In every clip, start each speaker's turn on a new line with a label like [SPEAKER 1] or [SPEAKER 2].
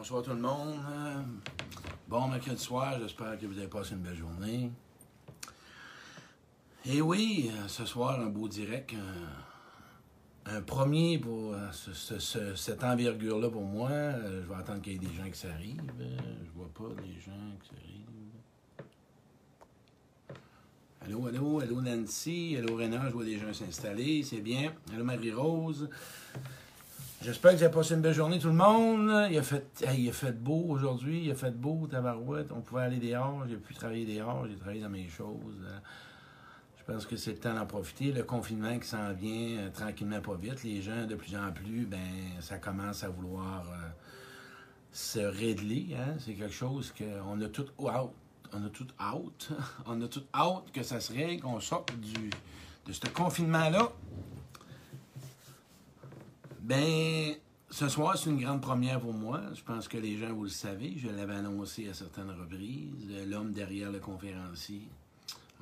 [SPEAKER 1] Bonsoir tout le monde. Bon mercredi soir, j'espère que vous avez passé une belle journée. Et oui, euh, ce soir, un beau direct. Un, un premier pour euh, ce- ce- ce- cette envergure-là pour moi. Euh, Je vais attendre qu'il y ait des gens qui s'arrivent. Euh, Je vois pas les gens qui s'arrivent. Allô, allô, allô Nancy, allô Réna, je vois des gens s'installer, c'est bien. Allô Marie-Rose. J'espère que vous avez passé une belle journée, tout le monde. Il a fait, il a fait beau aujourd'hui, il a fait beau, tabarouette. On pouvait aller dehors, j'ai pu travailler dehors, j'ai travaillé dans mes choses. Euh, Je pense que c'est le temps d'en profiter. Le confinement qui s'en vient euh, tranquillement, pas vite. Les gens, de plus en plus, ben, ça commence à vouloir euh, se régler. Hein? C'est quelque chose qu'on a tout out. On a tout out. on a tout out que ça se règle, qu'on sorte de ce confinement-là. Ben, ce soir, c'est une grande première pour moi. Je pense que les gens, vous le savez, je l'avais annoncé à certaines reprises. Euh, L'homme derrière le conférencier.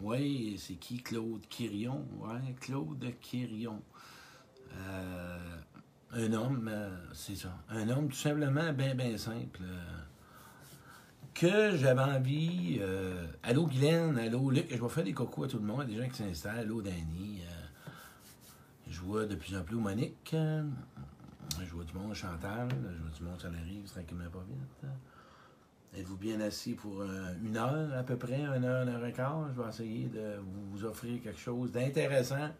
[SPEAKER 1] Oui, c'est qui? Claude Quirion. Oui, Claude Quirion. Euh, un homme, euh, c'est ça. Un homme tout simplement bien, bien simple. que j'avais envie. allô Guylaine, allô Luc, je vais faire des cocos à tout le monde, des gens qui s'installent. Allô Danny. je vois de plus en plus Monique. Je vois du monde Chantal. Je vois du monde, ça arrive tranquillement pas vite. Êtes-vous bien assis pour euh, une heure à peu près, une heure, une heure et quart? Je vais essayer de vous, offrir quelque chose d'intéressant.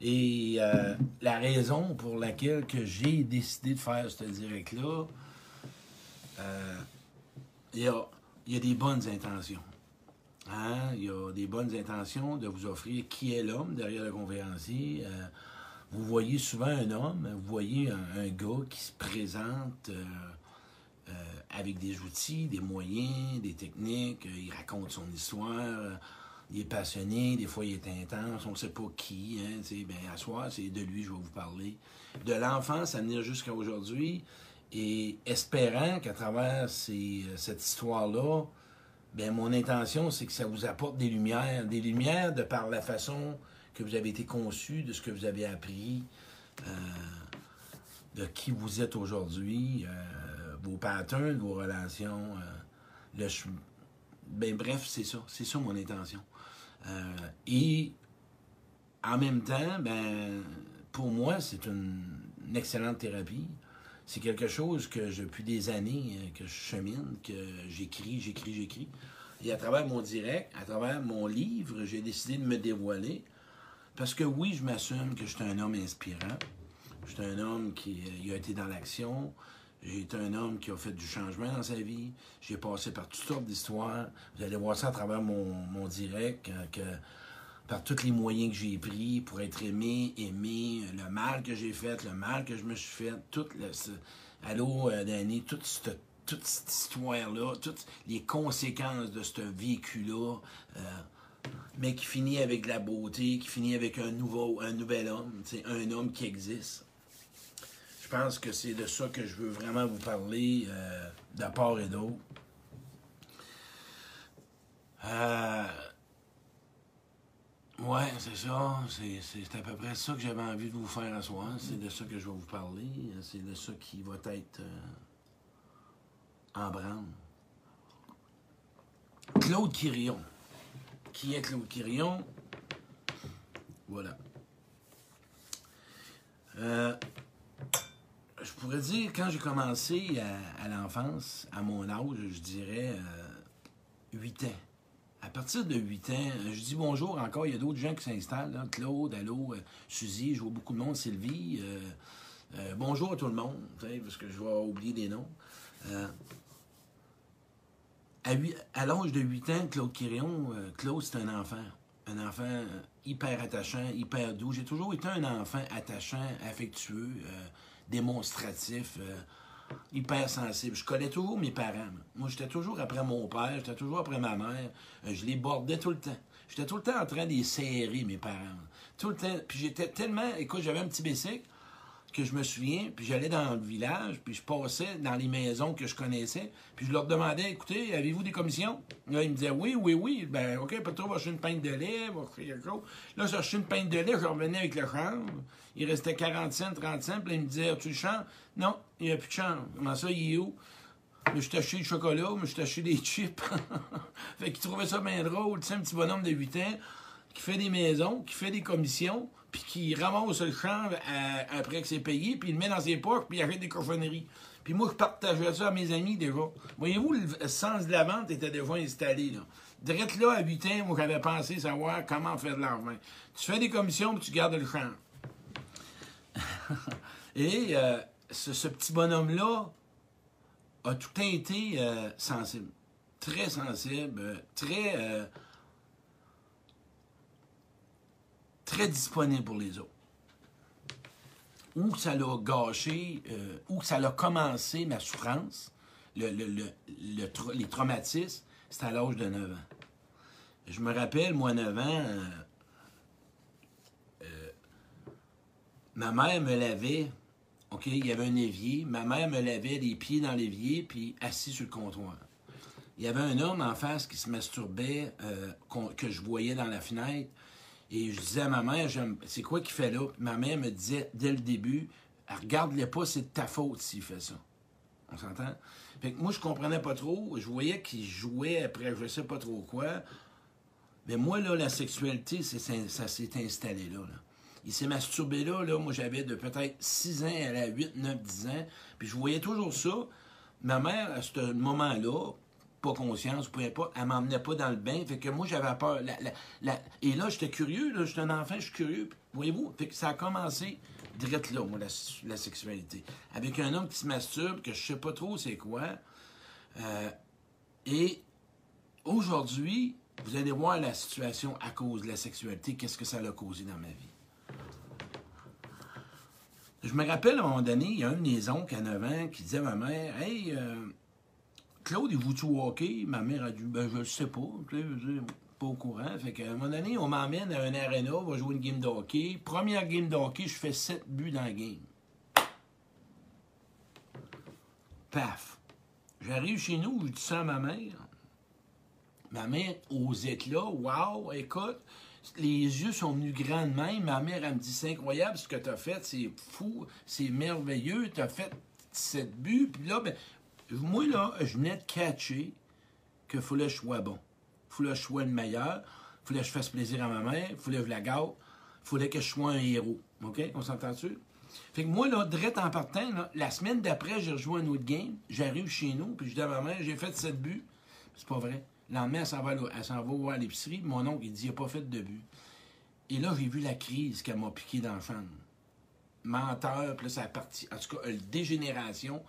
[SPEAKER 1] Et euh, la raison pour laquelle que j'ai décidé de faire ce direct-là, euh, il y, a, il y a des bonnes intentions. Hein? Il y a des bonnes intentions de vous offrir qui est l'homme derrière le conférencier. Vous voyez souvent un homme, vous voyez un, gars qui se présente euh, euh, avec des outils, des moyens, des techniques. euh, il raconte son histoire. il est passionné, des fois il est intense, on ne sait pas qui. Hein, ben, à soir, c'est de lui que je vais vous parler. De l'enfance à venir jusqu'à aujourd'hui, et espérant qu'à travers ces- cette histoire-là, ben, mon intention, c'est que ça vous apporte des lumières. Des lumières de par la façon que vous avez été conçu, de ce que vous avez appris, euh, de qui vous êtes aujourd'hui, euh, vos patterns, vos relations. euh, le ben, bref, c'est ça. C'est ça mon intention. Et en même temps, ben, pour moi, c'est une, excellente thérapie. C'est quelque chose que je- depuis des années que je chemine, que j'écris, j'écris, j'écris. Et à travers mon direct, à travers mon livre, j'ai décidé de me dévoiler. Parce que oui, je m'assume que je suis un homme inspirant. Je suis un homme qui euh, a été dans l'action. J'ai été un homme qui a fait du changement dans sa vie. J'ai passé par toutes sortes d'histoires. Vous allez voir ça à travers mon, direct, euh, que par tous les moyens que j'ai pris pour être aimé, aimé, le mal que j'ai fait, le mal que je me suis fait, tout le, ce- allô, euh, toute cette, toute cette histoire-là, toutes les conséquences de ce vécu-là, euh, mais qui finit avec de la beauté, qui finit avec un nouveau, un nouvel homme, c'est un homme qui existe. Je pense que c'est de ça que je veux vraiment vous parler, euh, de part et d'autre. Euh, Ouais, c'est ça. C'est, à peu près ça que j'avais envie de vous faire à soir. C'est de ça que je vais vous parler. C'est de ça qui va être euh, en branle. Claude Quirion. Qui est Claude Quirion? Voilà. Euh, je pourrais dire, quand j'ai commencé à, l'enfance, à mon âge, je dirais euh, 8 ans. À partir de 8 ans, euh, je dis bonjour encore, il y a d'autres gens qui s'installent. là. Claude, allô, euh, Suzy, je vois beaucoup de monde, Sylvie. bonjour à tout le monde, parce que je vais oublier des noms. À, l'âge de 8 ans, Claude Quirion, euh, Claude, c'est un enfant. Un enfant euh, hyper attachant, hyper doux. J'ai toujours été un enfant attachant, affectueux, euh, démonstratif, hyper sensible. Je connais toujours mes parents. moi. J'étais toujours après mon père, j'étais toujours après ma mère. Je les bordais tout le temps. J'étais tout le temps en train de les serrer, mes parents. Tout le temps. Puis j'étais tellement... Écoute, j'avais un petit bicycle que je me souviens, puis j'allais dans le village, puis je passais dans les maisons que je connaissais, puis je leur demandais, écoutez, avez-vous des commissions? Là, ils me disaient, oui, oui, oui. Ben, OK, pas trop, va acheter une pinte de lait, va quelque chose. Là, j'ai acheté une pinte de lait, je revenais avec le chanvre. Il restait 40 cents, 30 cents, puis là, ils me disaient, as-tu le chanvre? Non, il n'y a plus de chanvre. Comment ça, il est où? me suis acheté du chocolat, me suis acheté des chips. fait qu'il trouvait ça bien drôle, tu sais, un petit bonhomme de 8 ans qui fait des maisons, qui fait des commissions, puis qui ramasse le champ euh, après que c'est payé, puis il le met dans ses poches, puis il achète des cochonneries. Puis moi, je partageais ça à mes amis déjà. Voyez-vous, le sens de la vente était déjà installé. Là. Direct là, à 8 ans, moi, j'avais pensé savoir comment faire de l'argent. Tu fais des commissions, puis tu gardes le champ. Et euh, ce, petit bonhomme-là a tout été euh, sensible. Très sensible, très très disponible pour les autres. Où ça l'a gâché, euh, où ça l'a commencé ma souffrance, le, les traumatismes, c'était à l'âge de 9 ans. Je me rappelle, moi, 9 ans, euh, euh, ma mère me lavait, OK, il y avait un évier, ma mère me lavait les pieds dans l'évier, puis assis sur le comptoir. Il y avait un homme en face qui se masturbait, que je voyais dans la fenêtre. Et je disais à ma mère, c'est quoi qu'il fait là? ma mère me disait dès le début, regarde-le pas, c'est de ta faute s'il fait ça. On s'entend? Fait que moi, je comprenais pas trop. Je voyais qu'il jouait après je sais pas trop quoi. Mais moi, là, la sexualité, ça s'est installé là, Il s'est masturbé là, là. Moi, j'avais de peut-être 6 ans, elle a 8, 9, 10 ans. Puis je voyais toujours ça. Ma mère, à ce moment-là, pas conscience, peu importe, elle m'emmenait pas dans le bain. Fait que moi, j'avais peur. et là, j'étais curieux, là, j'étais un enfant, je suis curieux. Voyez-vous? Fait que ça a commencé direct là, moi, la, sexualité. Avec un homme qui se masturbe, que je sais pas trop c'est quoi. Euh, et aujourd'hui, vous allez voir la situation à cause de la sexualité, qu'est-ce que ça a causé dans ma vie. Je me rappelle à un moment donné, il y a un de mes oncles à 9 ans qui disait à ma mère Hey, euh, Claude, il vous-tu hockey? Ma mère a dit, ben, je le sais pas. Pas au courant. Fait qu'à un moment donné, on m'emmène à un arena, on va jouer une game de hockey. Première game de hockey, je fais 7 buts dans la game. Paf. J'arrive chez nous, je dis ça à ma mère. Ma mère, aux éclats, wow, écoute, les yeux sont venus grands de même. Ma mère, elle me dit, c'est incroyable ce que tu as fait, c'est fou, c'est merveilleux, tu as fait 7 buts. Puis là, ben, moi, là, je venais de catcher qu'il fallait que je sois bon. Fallait que je sois le meilleur. Il fallait que je fasse plaisir à ma mère. Fallait que je la. Il fallait que je sois un héros. OK? On s'entend-tu? Fait que moi, là, direct en partant, la semaine d'après, j'ai rejoint un autre game. J'arrive chez nous, puis je dis à ma mère, j'ai fait 7 buts. C'est pas vrai. Le lendemain, elle s'en va, voir à l'épicerie. Mon oncle, il dit, il n'a pas fait de but. Et là, j'ai vu la crise qu'elle m'a piqué dans le. Menteur, puis là, ça a parti. En tout cas, une dégénération.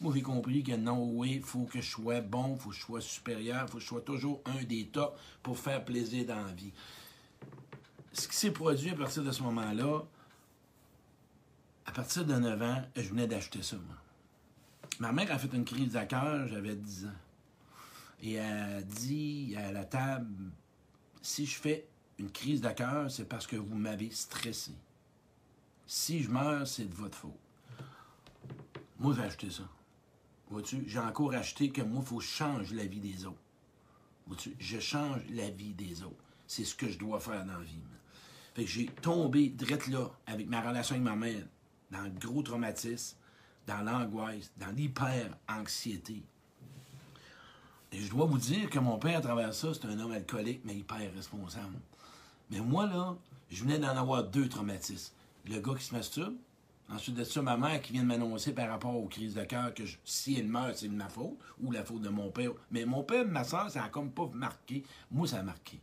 [SPEAKER 1] Moi, j'ai compris que non, oui, il faut que je sois bon, il faut que je sois supérieur, il faut que je sois toujours un des tops pour faire plaisir dans la vie. Ce qui s'est produit à partir de ce moment-là, à partir de 9 ans, je venais d'acheter ça, moi. Ma mère a fait une crise cœur, j'avais 10 ans. Et elle a dit à la table, si je fais une crise de c'est parce que vous m'avez stressé. Si je meurs, c'est de votre faute. Moi, j'ai acheté ça. Vois-tu, j'ai encore acheté que moi, il faut que je change la vie des autres. Vois-tu, je change la vie des autres. C'est ce que je dois faire dans la vie. Fait que j'ai tombé direct là, avec ma relation avec ma mère, dans le gros traumatisme, dans l'angoisse, dans l'hyper-anxiété. Et je dois vous dire que mon père, à travers ça, c'est un homme alcoolique, mais hyper responsable. Mais moi, là, je venais d'en avoir deux traumatismes. Le gars qui se masturbe, Ensuite de ça, ma mère qui vient de m'annoncer par rapport aux crises de cœur que si elle meurt, c'est de ma faute ou la faute de mon père. Mais mon père ma soeur, ça a comme pas marqué. Moi, ça a marqué.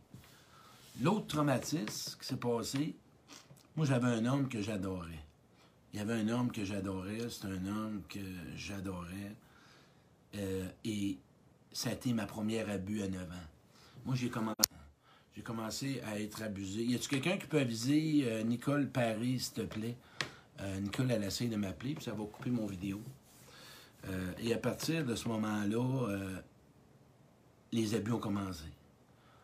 [SPEAKER 1] L'autre traumatisme qui s'est passé, moi, j'avais un homme que j'adorais. Il y avait un homme que j'adorais, c'est un homme que j'adorais. Euh, et ça a été ma première abus à 9 ans. Moi, j'ai commencé, à être abusé. Y a-tu quelqu'un qui peut aviser euh, Nicole Paris, s'il te plaît? Euh, Nicole, elle essaie de m'appeler, puis ça va couper mon vidéo. Euh, et à partir de ce moment-là, euh, les abus ont commencé.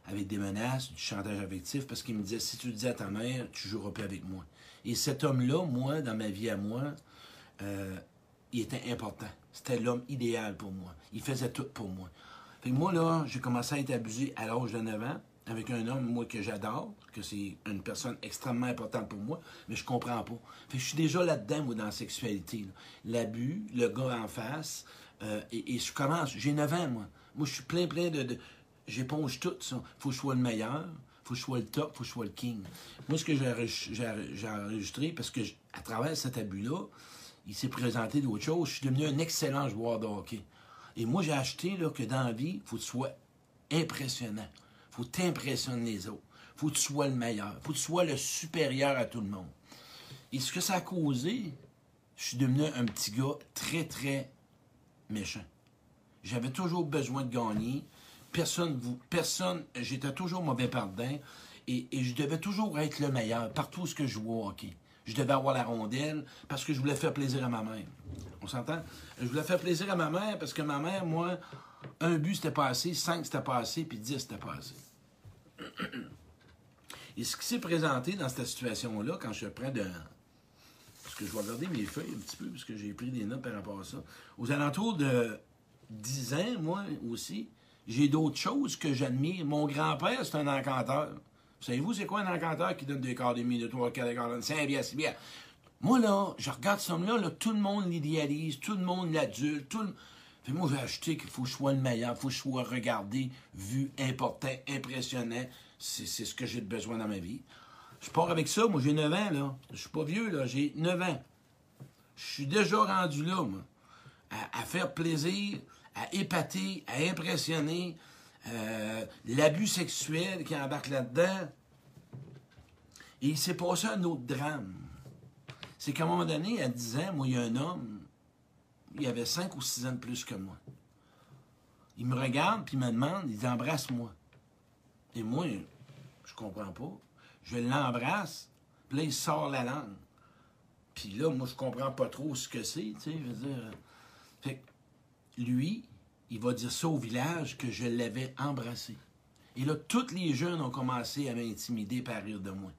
[SPEAKER 1] Avec des menaces, du chantage affectif, parce qu'il me disait si tu le dis à ta mère, tu joueras plus avec moi. Et cet homme-là, moi, dans ma vie à moi, il était important. C'était l'homme idéal pour moi. Il faisait tout pour moi. Fait que moi, là, j'ai commencé à être abusé à l'âge de 9 ans avec un homme, moi, que j'adore, que c'est une personne extrêmement importante pour moi, mais je comprends pas. Fait je suis déjà là-dedans, moi, dans la sexualité. L'abus, le gars en face, Euh, et, je commence, j'ai 9 ans, moi. Moi, je suis plein, plein de. J'éponge tout ça. faut que je sois le meilleur, faut que je sois le top, faut que je sois le king. Moi, ce que j'ai enregistré, parce que à travers cet abus-là, il s'est présenté d'autres choses. Je suis devenu un excellent joueur de hockey. Et moi, j'ai acheté là, que dans la vie, il faut que tu sois impressionnant. Faut t'impressionner les autres. Faut que tu sois le meilleur. Il faut que tu sois le supérieur à tout le monde. Et ce que ça a causé, je suis devenu un petit gars très, très méchant. J'avais toujours besoin de gagner. Personne, vous, personne, j'étais toujours mauvais pardon. Et, je devais toujours être le meilleur partout où je jouais au. Je devais avoir la rondelle parce que je voulais faire plaisir à ma mère. On s'entend? Je voulais faire plaisir à ma mère parce que ma mère, moi, un but c'était pas assez, cinq c'était pas assez, puis dix c'était pas assez. Et ce qui s'est présenté dans cette situation-là, quand je prends de. Parce que je vais regarder mes feuilles un petit peu, parce que j'ai pris des notes par rapport à ça. Aux alentours de 10 ans, moi aussi, j'ai d'autres choses que j'admire. Mon grand-père, c'est un encanteur. Savez-vous, c'est quoi un encanteur qui donne des quarts demi, deux, trois, quatre quarts, cinq bien, six bien? Moi, là, je regarde ce homme-là, là, tout le monde l'idéalise, tout le monde l'adulte, tout le... Fait moi, j'ai acheté qu'il faut que je sois le meilleur, il faut que je sois regardé, vu, important, impressionnant. C'est ce que j'ai besoin dans ma vie. Je pars avec ça, moi, j'ai 9 ans, là. Je suis pas vieux, là, j'ai 9 ans. Je suis déjà rendu là, moi. À, faire plaisir, à épater, à impressionner. Euh, l'abus sexuel qui embarque là-dedans. Et il s'est passé un autre drame. C'est qu'à un moment donné, à 10 ans, moi, il y a un homme il avait cinq ou six ans de plus que moi. Il me regarde, puis il me demande, il dit embrasse-moi. Et moi, je comprends pas. Je l'embrasse, puis là, il sort la langue. Puis là, moi, je comprends pas trop ce que c'est, tu. Fait que lui, il va dire ça au village que je l'avais embrassé. Et là, tous les jeunes ont commencé à m'intimider par rire de moi.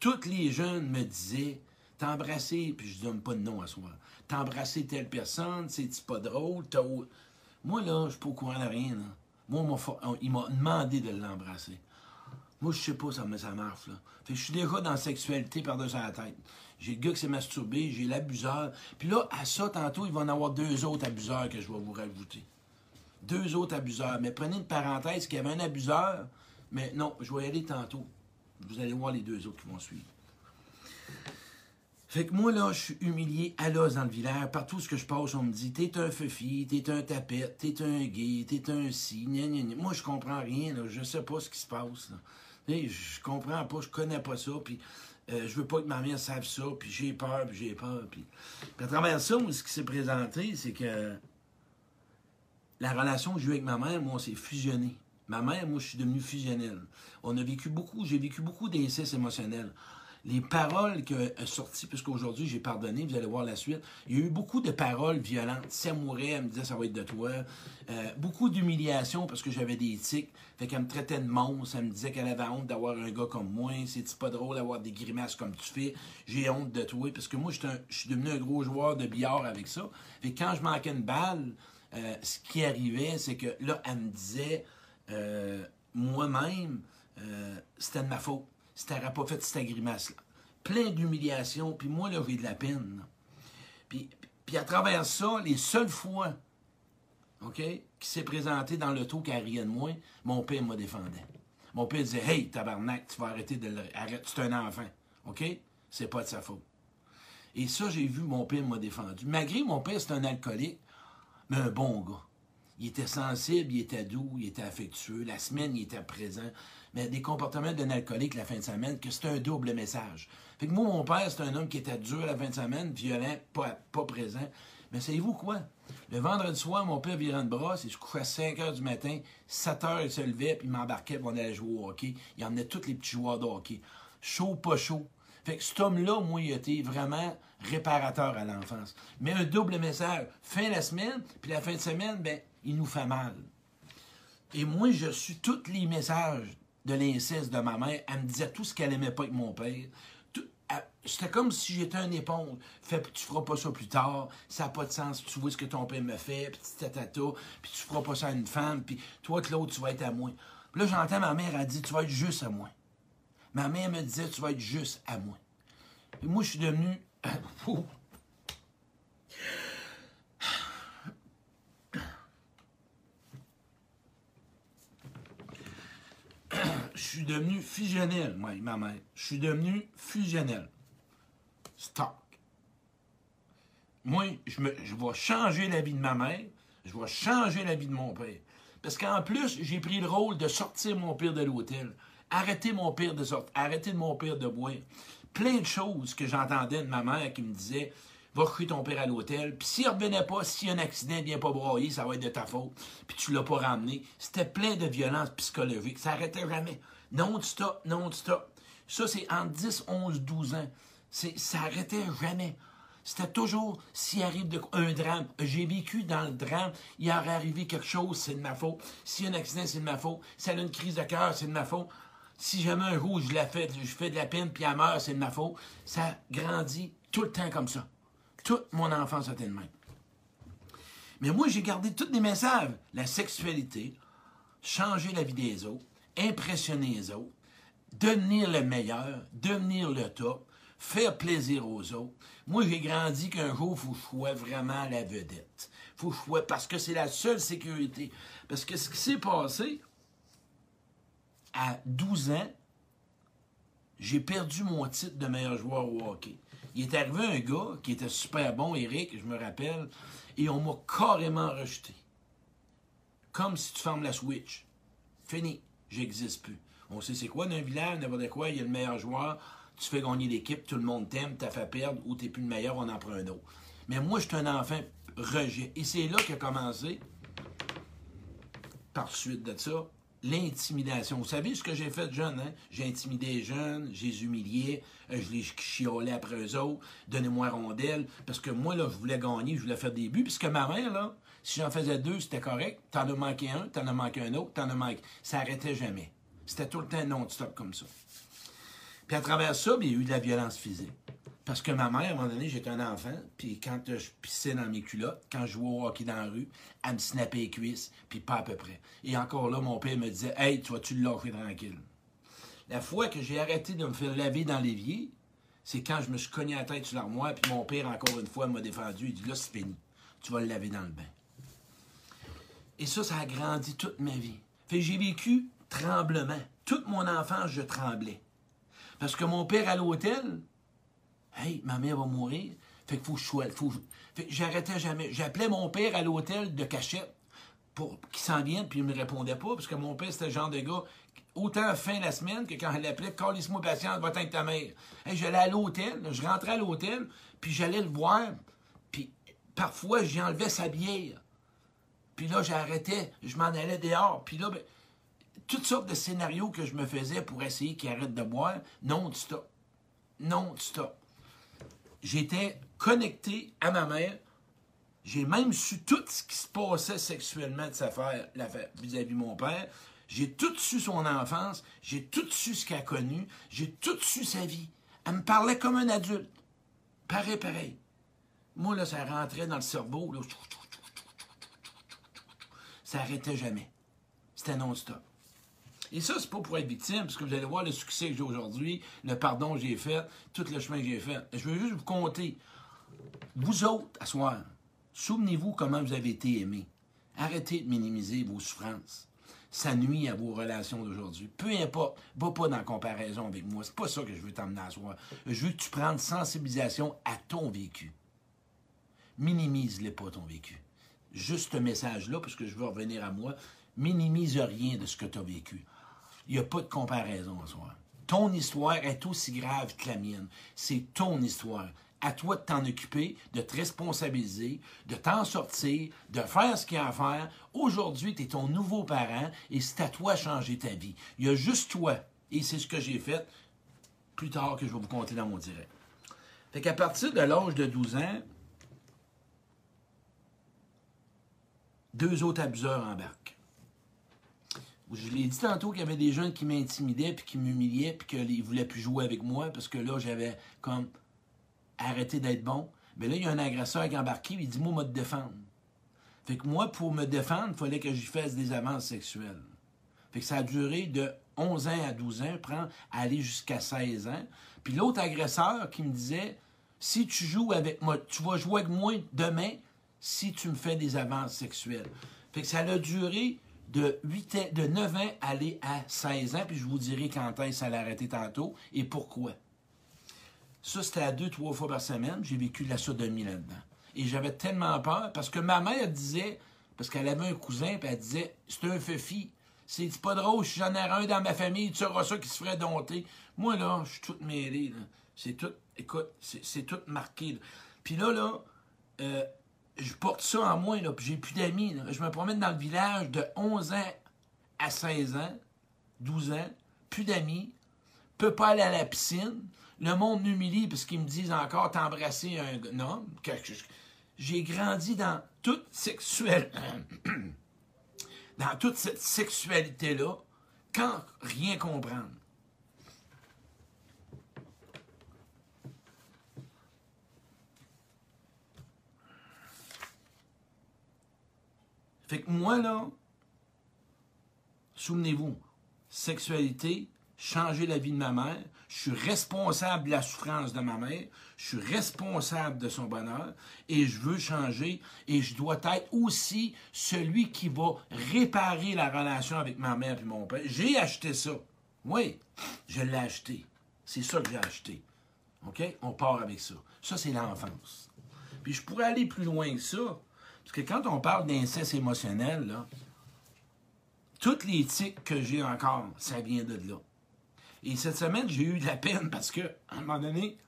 [SPEAKER 1] Tous les jeunes me disaient T'as embrassé, puis je donne pas de nom à soi. T'as embrassé telle personne, c'est pas drôle, Moi, là, je suis pas au courant de rien. Moi, il m'a demandé de l'embrasser. Moi, je sais pas, ça, ça marche, là. Fait je suis déjà dans la sexualité par-dessus la tête. J'ai le gars qui s'est masturbé, j'ai l'abuseur. Puis là, à ça, tantôt, il va en avoir deux autres abuseurs que je vais vous rajouter. Deux autres abuseurs. Mais prenez une parenthèse qu'il y avait un abuseur, mais non, je vais y aller tantôt. Vous allez voir les deux autres qui vont suivre. Fait que moi, là, je suis humilié à l'os dans le village. Partout ce que je passe, on me dit T'es un feufi, t'es un tapette, t'es un gay, t'es un si, gna, gna, Moi, je comprends rien, là. Je sais pas ce qui se passe, là. Je comprends pas, je connais pas ça, puis euh, je veux pas que ma mère sache ça, puis j'ai peur, puis j'ai peur. Puis... à travers ça, moi, ce qui s'est présenté, c'est que la relation que j'ai eue avec ma mère, moi, s'est fusionné. Ma mère, moi, je suis devenu fusionnel. On a vécu beaucoup, j'ai vécu beaucoup d'inceste émotionnels les paroles qui ont sorties, puisqu'aujourd'hui j'ai pardonné, vous allez voir la suite, il y a eu beaucoup de paroles violentes. Si elle mourait, elle me disait ça va être de toi. Euh, beaucoup d'humiliation parce que j'avais des tics. Fait qu'elle me traitait de monstre, elle me disait qu'elle avait honte d'avoir un gars comme moi. C'est pas drôle d'avoir des grimaces comme tu fais? J'ai honte de toi. Parce que moi, je suis devenu un gros joueur de billard avec ça. Fait quand je manquais une balle, euh, ce qui arrivait, c'est que là, elle me disait euh, moi-même, c'était de ma faute si t'aurais pas fait cette grimace-là. Plein d'humiliation, puis moi, là, j'ai de la peine. Puis, puis à travers ça, les seules fois, OK, qui s'est présenté dans le taux qui riait de moi, mon père m'a défendu. Mon père disait Hey, tabarnak, tu vas arrêter de le. Arrête, tu es un enfant. OK? C'est pas de sa faute. Et ça, j'ai vu, mon père m'a défendu. Malgré mon père, c'est un alcoolique, mais un bon gars. Il était sensible, il était doux, il était affectueux. La semaine, il était présent mais des comportements d'un alcoolique la fin de semaine, que c'est un double message. Fait que moi, mon père, c'est un homme qui était dur la fin de semaine, violent, pas, pas présent. Mais savez-vous quoi? Le vendredi soir, mon père virait de bras, il se couchait à 5 heures du matin, 7 heures, il se levait, puis il m'embarquait, pour on allait jouer au hockey. Il emmenait tous les petits joueurs de hockey. Chaud, pas chaud. Fait que cet homme-là, moi, il était vraiment réparateur à l'enfance. Mais un double message. Fin la semaine, puis la fin de semaine, ben, il nous fait mal. Et moi, je suis tous les messages de l'inceste de ma mère. Elle me disait tout ce qu'elle aimait pas avec mon père. C'était comme si j'étais un éponge. Fait, tu feras pas ça plus tard. Ça n'a pas de sens. Tu vois ce que ton père me fait, puis tatata, puis tu feras pas ça à une femme, puis toi, Claude, tu vas être à moi. Puis là, j'entends ma mère, elle dit, tu vas être juste à moi. Ma mère me disait, tu vas être juste à moi. Et moi, je suis devenu. suis devenu fusionnel, moi, ma mère. Je suis devenu fusionnel. Stock. Moi, je, me, je vais changer la vie de ma mère, je vais changer la vie de mon père. Parce qu'en plus, j'ai pris le rôle de sortir mon père de l'hôtel, arrêter mon père de sortir, arrêter de mon père de boire. Plein de choses que j'entendais de ma mère qui me disait Va coucher ton père à l'hôtel, puis s'il revenait pas, s'il y a un accident, il vient pas broyer, ça va être de ta faute, puis tu l'as pas ramené. C'était plein de violence psychologique. Ça arrêtait jamais. Non-stop, non-stop. Ça, c'est en 10, 11, 12 ans. Ça arrêtait jamais. C'était toujours, s'il arrive un drame, j'ai vécu dans le drame, il aurait arrivé quelque chose, c'est de ma faute. S'il y a un accident, c'est de ma faute. Si elle a une crise de cœur, c'est de ma faute. Si jamais un jour je la fais, je fais de la peine, puis elle meurt, c'est de ma faute. Ça grandit tout le temps comme ça. Toute mon enfance a été de même. Mais moi, j'ai gardé tous les messages. La sexualité, changer la vie des autres, impressionner les autres, devenir le meilleur, devenir le top, faire plaisir aux autres. Moi, j'ai grandi qu'un jour, il faut que je sois vraiment la vedette. faut que je sois, parce que c'est la seule sécurité. Parce que ce qui s'est passé, à 12 ans, j'ai perdu mon titre de meilleur joueur au hockey. Il est arrivé un gars qui était super bon, Eric, je me rappelle, et on m'a carrément rejeté. Comme si tu fermes la switch. Fini, j'existe plus. On sait c'est quoi d'un village, n'importe quoi, il y a le meilleur joueur, tu fais gagner l'équipe, tout le monde t'aime, t'as fait perdre, ou t'es plus le meilleur, on en prend un autre. Mais moi, je suis un enfant rejet. Et c'est là qu'a commencé, par suite de ça, l'intimidation. Vous savez ce que j'ai fait jeune, hein? J'ai intimidé les jeunes, j'ai humilié, euh, je les chiolais après eux autres, donnez-moi rondelle, parce que moi, là, je voulais gagner, je voulais faire des buts, puisque ma mère, là, si j'en faisais deux, c'était correct, t'en as manqué un, t'en as manqué un autre, t'en as manqué... Ça arrêtait jamais. C'était tout le temps non-stop comme ça. Puis à travers ça, il y a eu de la violence physique. Parce que ma mère, à un moment donné, j'étais un enfant, puis quand je pissais dans mes culottes, quand je jouais au hockey dans la rue, elle me snappait les cuisses, puis pas à peu près. Et encore là, mon père me disait Hey, tu vas-tu le lâcher tranquille La fois que j'ai arrêté de me faire laver dans l'évier, c'est quand je me suis cogné la tête sur l'armoire, puis mon père, encore une fois, m'a défendu. Il dit Là, c'est fini. Tu vas le laver dans le bain. Et ça, ça a grandi toute ma vie. Fait j'ai vécu tremblement. Toute mon enfance, je tremblais. Parce que mon père à l'hôtel, Hey, ma mère va mourir. Fait qu'il faut que je sois. J'arrêtais jamais. J'appelais mon père à l'hôtel de cachette pour qu'il s'en vienne, puis il me répondait pas, parce que mon père, c'était le genre de gars, autant fin la semaine que quand elle l'appelait, calisse-moi patience, va avec ta mère. Hey, j'allais à l'hôtel, je rentrais à l'hôtel, puis j'allais le voir, puis parfois, j'enlevais sa bière. Puis là, j'arrêtais, je m'en allais dehors, puis là, ben, toutes sortes de scénarios que je me faisais pour essayer qu'il arrête de boire, non, stop. Non, stop j'étais connecté à ma mère. J'ai même su tout ce qui se passait sexuellement de sa faire vis-à-vis de mon père. J'ai tout su son enfance. J'ai tout su ce qu'elle a connu. J'ai tout su sa vie. Elle me parlait comme un adulte. Pareil, pareil. Moi, là, ça rentrait dans le cerveau. Ça arrêtait jamais. C'était non-stop. Et ça, c'est pas pour être victime, parce que vous allez voir le succès que j'ai aujourd'hui, le pardon que j'ai fait, tout le chemin que j'ai fait. Je veux juste vous compter. Vous autres, à souvenez-vous comment vous avez été aimés. Arrêtez de minimiser vos souffrances. Ça nuit à vos relations d'aujourd'hui. Peu importe, va pas dans la comparaison avec moi. C'est pas ça que je veux t'emmener à soir. Je veux que tu prennes sensibilisation à ton vécu. Minimise-le pas ton vécu. Juste ce message-là, parce que je veux revenir à moi. Minimise rien de ce que tu as vécu. Il n'y a pas de comparaison à soi. Ton histoire est aussi grave que la mienne. C'est ton histoire. À toi de t'en occuper, de te responsabiliser, de t'en sortir, de faire ce qu'il y a à faire. Aujourd'hui, tu es ton nouveau parent et c'est à toi de changer ta vie. Il y a juste toi. Et c'est ce que j'ai fait plus tard que je vais vous compter dans mon direct. Fait qu'à partir de l'âge de 12 ans, deux autres abuseurs embarquent. Je l'ai dit tantôt qu'il y avait des jeunes qui m'intimidaient, puis qui m'humiliaient, puis qu'ils ne voulaient plus jouer avec moi parce que là, j'avais comme arrêté d'être bon. Mais là, il y a un agresseur qui est embarqué, il dit Moi, moi, te défendre. Fait que moi, pour me défendre, il fallait que j'y fasse des avances sexuelles. Fait que ça a duré de 11 ans à 12 ans, prend aller jusqu'à 16 ans. Puis l'autre agresseur qui me disait Si tu joues avec moi, tu vas jouer avec moi demain si tu me fais des avances sexuelles. Fait que ça a duré de, 8 de 9 ans aller à 16 ans, puis je vous dirai quand est-ce ça arrêté tantôt et pourquoi. Ça, c'était à deux, trois fois par semaine. J'ai vécu de la sodomie là-dedans. Et j'avais tellement peur parce que ma mère disait, parce qu'elle avait un cousin, puis elle disait C'est un feufi. C'est pas drôle, si j'en ai un dans ma famille, tu sauras ça qui se ferait dompter. Moi, là, je suis toute mêlée. C'est tout, écoute, c'est tout marqué. Puis là, là, euh, je porte ça en moi, là, puis j'ai plus d'amis. Je me promène dans le village de 11 ans à 16 ans, 12 ans, plus d'amis, peux pas aller à la piscine. Le monde m'humilie parce qu'ils me disent encore t'embrasser un homme. J'ai grandi dans toute sexuelle. dans toute cette sexualité-là, quand rien comprendre. Fait que moi, là, souvenez-vous, sexualité, changer la vie de ma mère, je suis responsable de la souffrance de ma mère, je suis responsable de son bonheur et je veux changer et je dois être aussi celui qui va réparer la relation avec ma mère et mon père. J'ai acheté ça. Oui, je l'ai acheté. C'est ça que j'ai acheté. OK? On part avec ça. Ça, c'est l'enfance. Puis je pourrais aller plus loin que ça. Parce que quand on parle d'inceste émotionnel, là, toutes les que j'ai encore, ça vient de là. Et cette semaine, j'ai eu de la peine parce que, à un moment donné,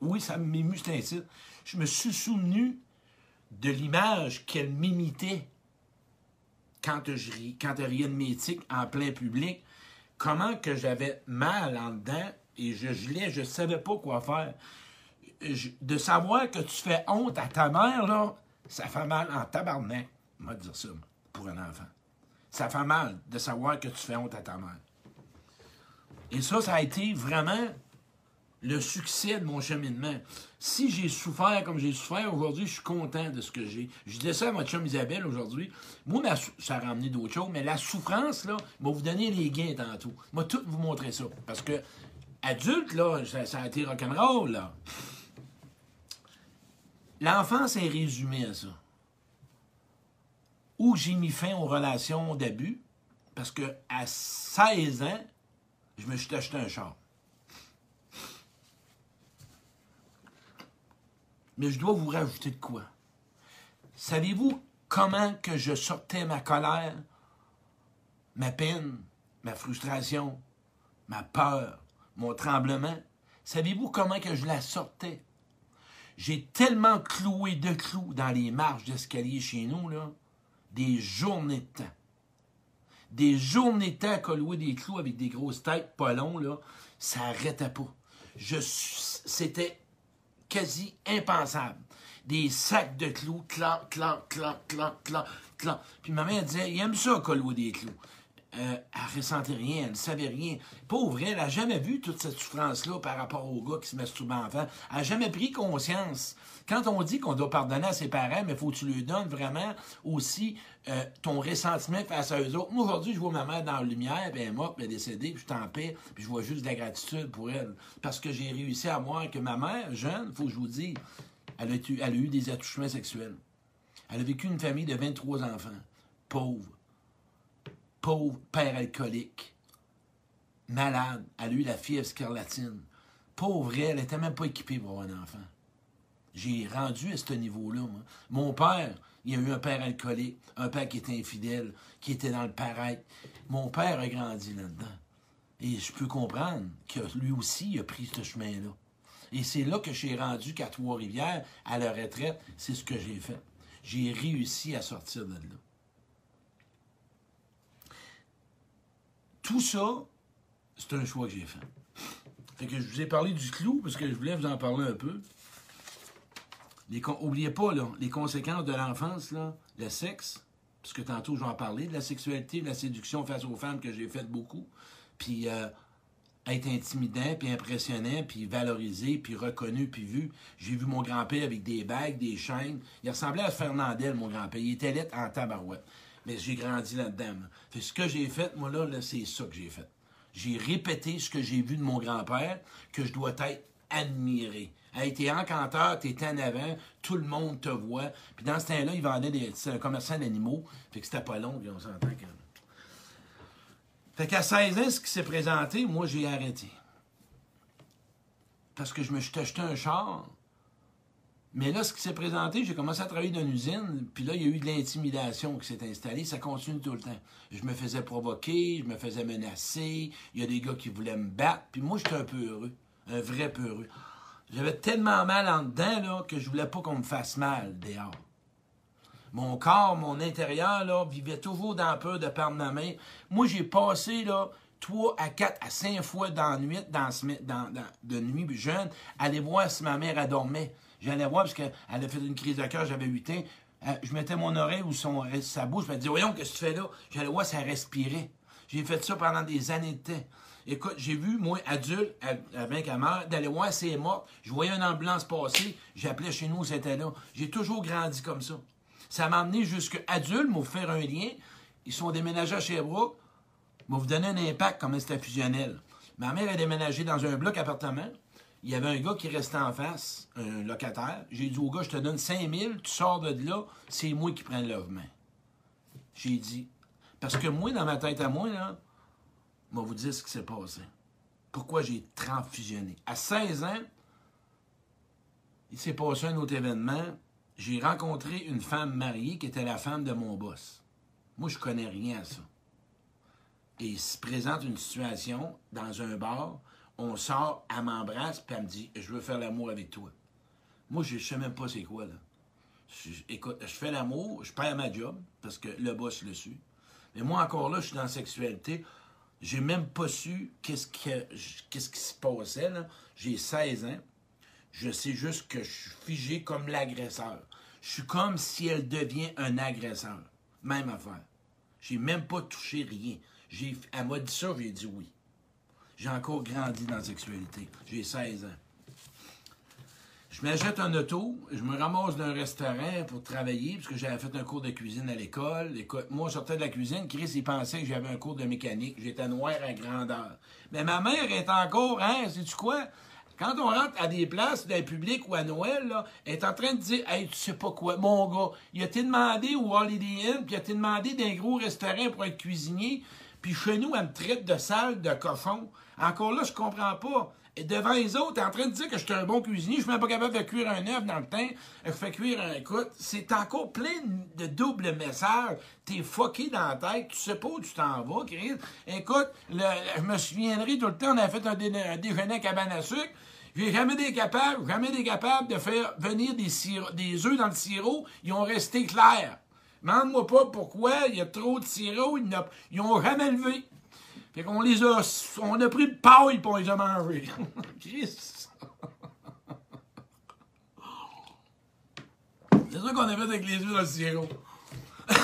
[SPEAKER 1] oui, ça m'émue cet incite. Je me suis souvenu de l'image qu'elle m'imitait quand elle riait de mes en plein public. Comment que j'avais mal en dedans et je gelais, je ne savais pas quoi faire. de savoir que tu fais honte à ta mère, là, ça fait mal en tabarnak, on va dire ça, pour un enfant. Ça fait mal de savoir que tu fais honte à ta mère. Et ça, ça a été vraiment le succès de mon cheminement. Si j'ai souffert comme j'ai souffert aujourd'hui, je suis content de ce que j'ai. Je disais ça à ma chum Isabelle aujourd'hui. Moi, ça a ramené d'autres choses, mais la souffrance, là, va vous donner les gains tantôt. Moi, tout vous montrer ça. Parce que, adulte, là, ça, ça a été rock'n'roll, là. L'enfance est résumée à ça. Où j'ai mis fin aux relations d'abus, parce que à 16 ans, je me suis acheté un char. Mais je dois vous rajouter de quoi? Savez-vous comment que je sortais ma colère, ma peine, ma frustration, ma peur, mon tremblement? Savez-vous comment que je la sortais? J'ai tellement cloué de clous dans les marches d'escalier chez nous, là, des journées de temps. Des journées de temps à des clous avec des grosses têtes pas longs, là, ça n'arrêtait pas. C'était quasi impensable. Des sacs de clous, clan, clan, clan, clan, clan, clan. Puis ma mère disait, il aime ça, clouer des clous euh, elle ressentait rien, elle ne savait rien. Pauvre, elle n'a jamais vu toute cette souffrance-là par rapport au gars qui se masturbe enfant. Elle n'a jamais pris conscience. Quand on dit qu'on doit pardonner à ses parents, mais faut que tu lui donnes vraiment aussi euh, ton ressentiment face à eux autres. Moi, aujourd'hui, je vois ma mère dans la lumière, puis elle est morte, elle est décédée, puis je t'en paix, puis je vois juste de la gratitude pour elle. Parce que j'ai réussi à voir que ma mère, jeune, faut que je vous dise, elle a, elle a eu des attouchements sexuels. Elle a vécu une famille de 23 enfants, pauvre pauvre père alcoolique, malade, elle a eu la fièvre scarlatine. Pauvre elle, elle n'était même pas équipée pour avoir un enfant. J'ai rendu à ce niveau-là. Mon père, il a eu un père alcoolique, un père qui était infidèle, qui était dans le pareil. Mon père a grandi là-dedans. Et je peux comprendre que lui aussi a pris ce chemin-là. Et c'est là que j'ai rendu qu'à Trois-Rivières, à la retraite, c'est ce que j'ai fait. J'ai réussi à sortir de là. Tout ça, c'est un choix que j'ai fait. Fait que je vous ai parlé du clou parce que je voulais vous en parler un peu. Les Oubliez pas, là, les conséquences de l'enfance, là, le sexe, parce que tantôt je vais en parler, de la sexualité, de la séduction face aux femmes que j'ai fait beaucoup. Puis euh, être intimidant, puis impressionnant, puis valorisé, puis reconnu, puis vu. J'ai vu mon grand-père avec des bagues, des chaînes. Il ressemblait à Fernandel, mon grand-père. Il était lettre en tabarouette mais j'ai grandi là-dedans. ce que j'ai fait, moi, là, c'est ça que j'ai fait. J'ai répété ce que j'ai vu de mon grand-père, que je dois être admiré. Hey, t'es encanteur, t'es en avant, tout le monde te voit. Puis dans ce temps-là, ils vendaient des. C'est un commerçant d'animaux. Fait que c'était pas long, puis on s'entend que. Fait qu'à 16 ans, ce qui s'est présenté, moi, j'ai arrêté. Parce que je me suis acheté un char. Mais là, ce qui s'est présenté, j'ai commencé à travailler dans une usine, puis là, il y a eu de l'intimidation qui s'est installée. Ça continue tout le temps. Je me faisais provoquer, je me faisais menacer, il y a des gars qui voulaient me battre, puis moi, j'étais un peu heureux, un vrai peu heureux. J'avais tellement mal en dedans, que je voulais pas qu'on me fasse mal dehors. Mon corps, mon intérieur, là, vivait toujours dans peur de perdre ma main. Moi, j'ai passé, trois à quatre à cinq fois dans la nuit, dans, dans, de nuit jeune, aller voir si ma mère, elle dormait. J'allais voir parce qu'elle a fait une crise de cœur, j'avais 8 ans. Euh, je mettais mon oreille ou sa bouche, je me disais, voyons, qu'est-ce que tu fais là? J'allais voir elle respirait. J'ai fait ça pendant des années de temps. Écoute, j'ai vu, moi, adulte, avec ma mère, d'aller voir si elle. Je voyais une ambulance passer, j'appelais chez nous, c'était là. J'ai toujours grandi comme ça. Ça m'a amené jusqu'à adulte, m'a faire un lien. Ils sont déménagés à Sherbrooke. M'a vous donner un impact comme c'était fusionnel. Ma mère a déménagé dans un bloc appartement il y avait un gars qui restait en face, un locataire. J'ai dit au gars, je te donne 5000, tu sors de là, c'est moi qui prends le logement. J'ai dit, parce que moi, dans ma tête à moi, là, vais vous dire ce qui s'est passé. Pourquoi j'ai transfusionné? À 16 ans, il s'est passé un autre événement. J'ai rencontré une femme mariée qui était la femme de mon boss. Moi, je connais rien à ça. Et il se présente une situation dans un bar on sort, elle m'embrasse, puis elle me dit Je veux faire l'amour avec toi. Moi, je ne sais même pas c'est quoi, là. écoute, je fais l'amour, je perds ma job, parce que le boss le suit. Mais moi, encore là, je suis dans la sexualité. J'ai même pas su qu'est-ce, qui se passait, là. J'ai 16 ans. Je sais juste que je suis figé comme l'agresseur. Je suis comme si elle devient un agresseur. Même affaire. J'ai même pas touché rien. Elle m'a dit ça, j'ai dit oui. J'ai encore grandi dans la sexualité. J'ai 16 ans. Je m'achète un auto, je me ramasse d'un restaurant pour travailler, parce que j'avais fait un cours de cuisine à l'école. Moi, je sortais de la cuisine, Chris, il pensait que j'avais un cours de mécanique. J'étais noir à grandeur. Mais ma mère est encore, hein, sais-tu quoi? Quand on rentre à des places d'un public ou à Noël, elle est en train de dire Hey, tu sais pas quoi, mon gars, il a été demandé au Holiday Inn, puis il a été demandé d'un gros restaurant pour être cuisinier, puis chez nous, elle me traite de salle de cochon. Encore là, je comprends pas. Et devant les autres, t'es en train de dire que je suis un bon cuisinier, je suis même pas capable de cuire un œuf dans le temps, je fais cuire un... Écoute, c'est encore plein de doubles messages. T'es fucké dans la tête, tu sais pas où tu t'en vas, Chris. Écoute, je me souviendrai tout le temps, on a fait un, déjeuner à cabane à sucre, j'ai jamais été capable, jamais été capable de faire venir des, des œufs dans le sirop, ils ont resté clairs. Demande-moi pas pourquoi, il y a trop de sirop, ils n'ont jamais levé. Fait qu'on les a. On a pris de paille pour les a mangés. C'est ça qu'on a fait avec les œufs dans le sirop.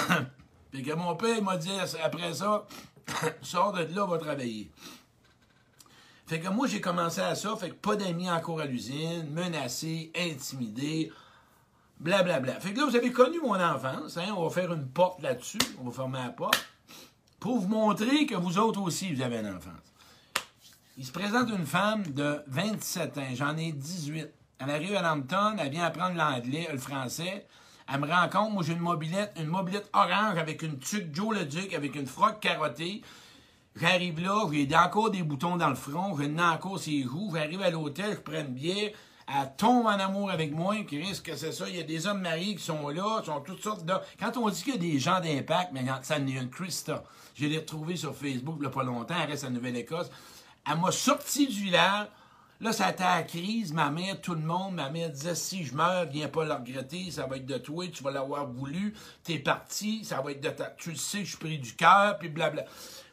[SPEAKER 1] Puis que mon père m'a dit après ça, sors de là, va travailler. Fait que moi, j'ai commencé à ça. Fait que pas d'amis encore à l'usine, menacé, intimidé, blablabla. Bla, bla. Fait que là, vous avez connu mon enfance. Hein? On va faire une porte là-dessus. On va fermer la porte pour vous montrer que vous autres aussi, vous avez une enfance. Il se présente une femme de 27 ans, j'en ai 18. Elle arrive à Lambton, elle vient apprendre l'anglais, le français. Elle me rencontre, moi j'ai une mobilette, une mobilette orange avec une tuque Joe le Duc, avec une froc carottée. J'arrive là, j'ai encore des boutons dans le front, j'ai encore ses joues. J'arrive à l'hôtel, je prends une bière, elle tombe en amour avec moi, qui risque que c'est ça? Il y a des hommes mariés qui sont là, sont toutes sortes de. Quand on dit qu'il y a des gens d'impact, mais ça n'est une Christa. Je l'ai retrouvée sur Facebook il n'y pas longtemps, elle reste à Nouvelle-Écosse. Elle m'a sorti du village. Là, ça a été la crise. Ma mère, tout le monde, ma mère disait si je meurs, viens pas le regretter, ça va être de toi, tu vas l'avoir voulu, t'es parti, ça va être de ta. Tu le sais, je suis pris du cœur, puis blabla.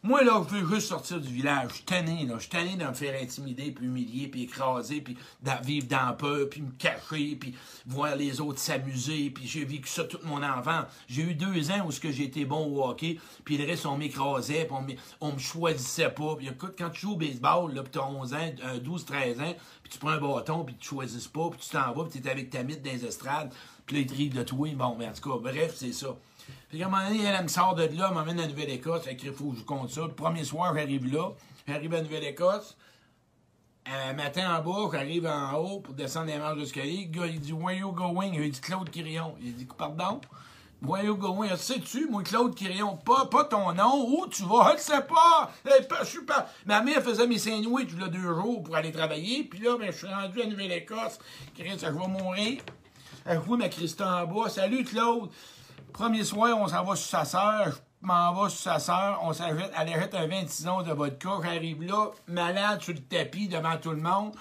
[SPEAKER 1] Moi, là, je veux juste sortir du village. Je suis tanné, là. Je suis tanné de me faire intimider, puis humilier, puis écraser, puis vivre dans peur, puis me cacher, puis voir les autres s'amuser. Puis j'ai vécu ça toute mon enfant. J'ai eu deux ans où j'ai été bon au hockey, puis le reste, on m'écrasait, puis on, me choisissait pas. Puis écoute, quand tu joues au baseball, là, puis t'as 11 ans, 12, euh, 13 ans, puis tu prends un bâton, puis tu choisis pas, puis tu t'en vas, puis t'es avec ta mythe dans les estrades, puis là, ils te rient de toi. Bon, mais en tout cas, bref, c'est ça. Puis à un moment donné, elle, me sort de là, elle m'emmène à Nouvelle-Écosse. Fait qu'il faut que je compte ça. Le premier soir, j'arrive là. J'arrive à Nouvelle-Écosse. un matin en bas, j'arrive en haut pour descendre les marches d'escalier. Le gars, il dit Where you going? Il dit Claude Quirion. Il dit Pardon? Where you going? Sais-tu, moi, Claude Quirion, pas, pas ton nom, où tu vas? Je sais pas. Je suis pas. Ma mère faisait mes sandwichs là deux jours pour aller travailler, puis là, ben, je suis rendu à Nouvelle-Écosse. Chris, je vais mourir. Je vois ma Christa en bas. Salut, Claude. Premier soir, on s'en va sur sa sœur. Je m'en vais sur sa sœur. On s'ajoute, elle achète un 26 ans de vodka. J'arrive là, malade sur le tapis devant tout le monde.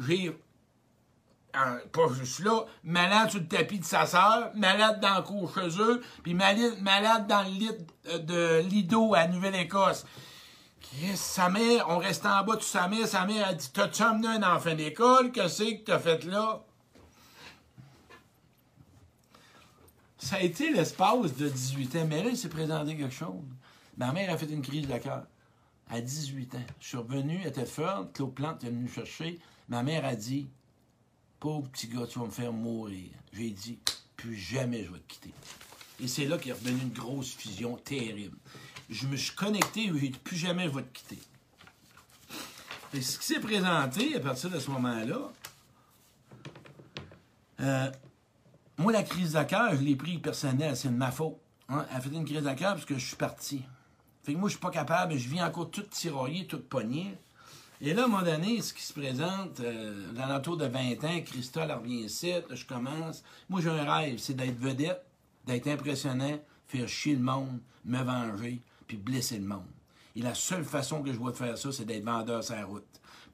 [SPEAKER 1] J'ai pas juste là, malade sur le tapis de sa sœur, malade dans le cour chez eux, puis malade, dans le lit de Lido à Nouvelle-Écosse. Sa mère, on restait en bas de sa mère, sa mère a dit T'as-tu amené un enfant d'école? Qu'est-ce que t'as fait là? Ça a été l'espace de 18 ans, mais là, il s'est présenté quelque chose. Ma mère a fait une crise de cœur à 18 ans. Je suis revenu, elle était forte, Claude Plante est venu chercher. Ma mère a dit Pauvre petit gars, tu vas me faire mourir. J'ai dit, plus jamais je vais te quitter. Et c'est là qu'il est revenu une grosse fusion terrible. Je me suis connecté et j'ai dit, plus jamais je vais te quitter. Et ce qui s'est présenté à partir de ce moment-là, euh, moi, la crise de cœur, je l'ai pris personnel, c'est de ma faute. Elle fait une crise de cœur parce que je suis parti. Fait que moi, je suis pas capable, je viens encore tout tirailler, tout pogner. Et là, à un moment donné, ce qui se présente, euh, dans l'entour de 20 ans, Christophe revient ici, je commence. Moi, j'ai un rêve, c'est d'être vedette, d'être impressionnant, faire chier le monde, me venger, puis blesser le monde. Et la seule façon que je vois de faire ça, c'est d'être vendeur sur la route.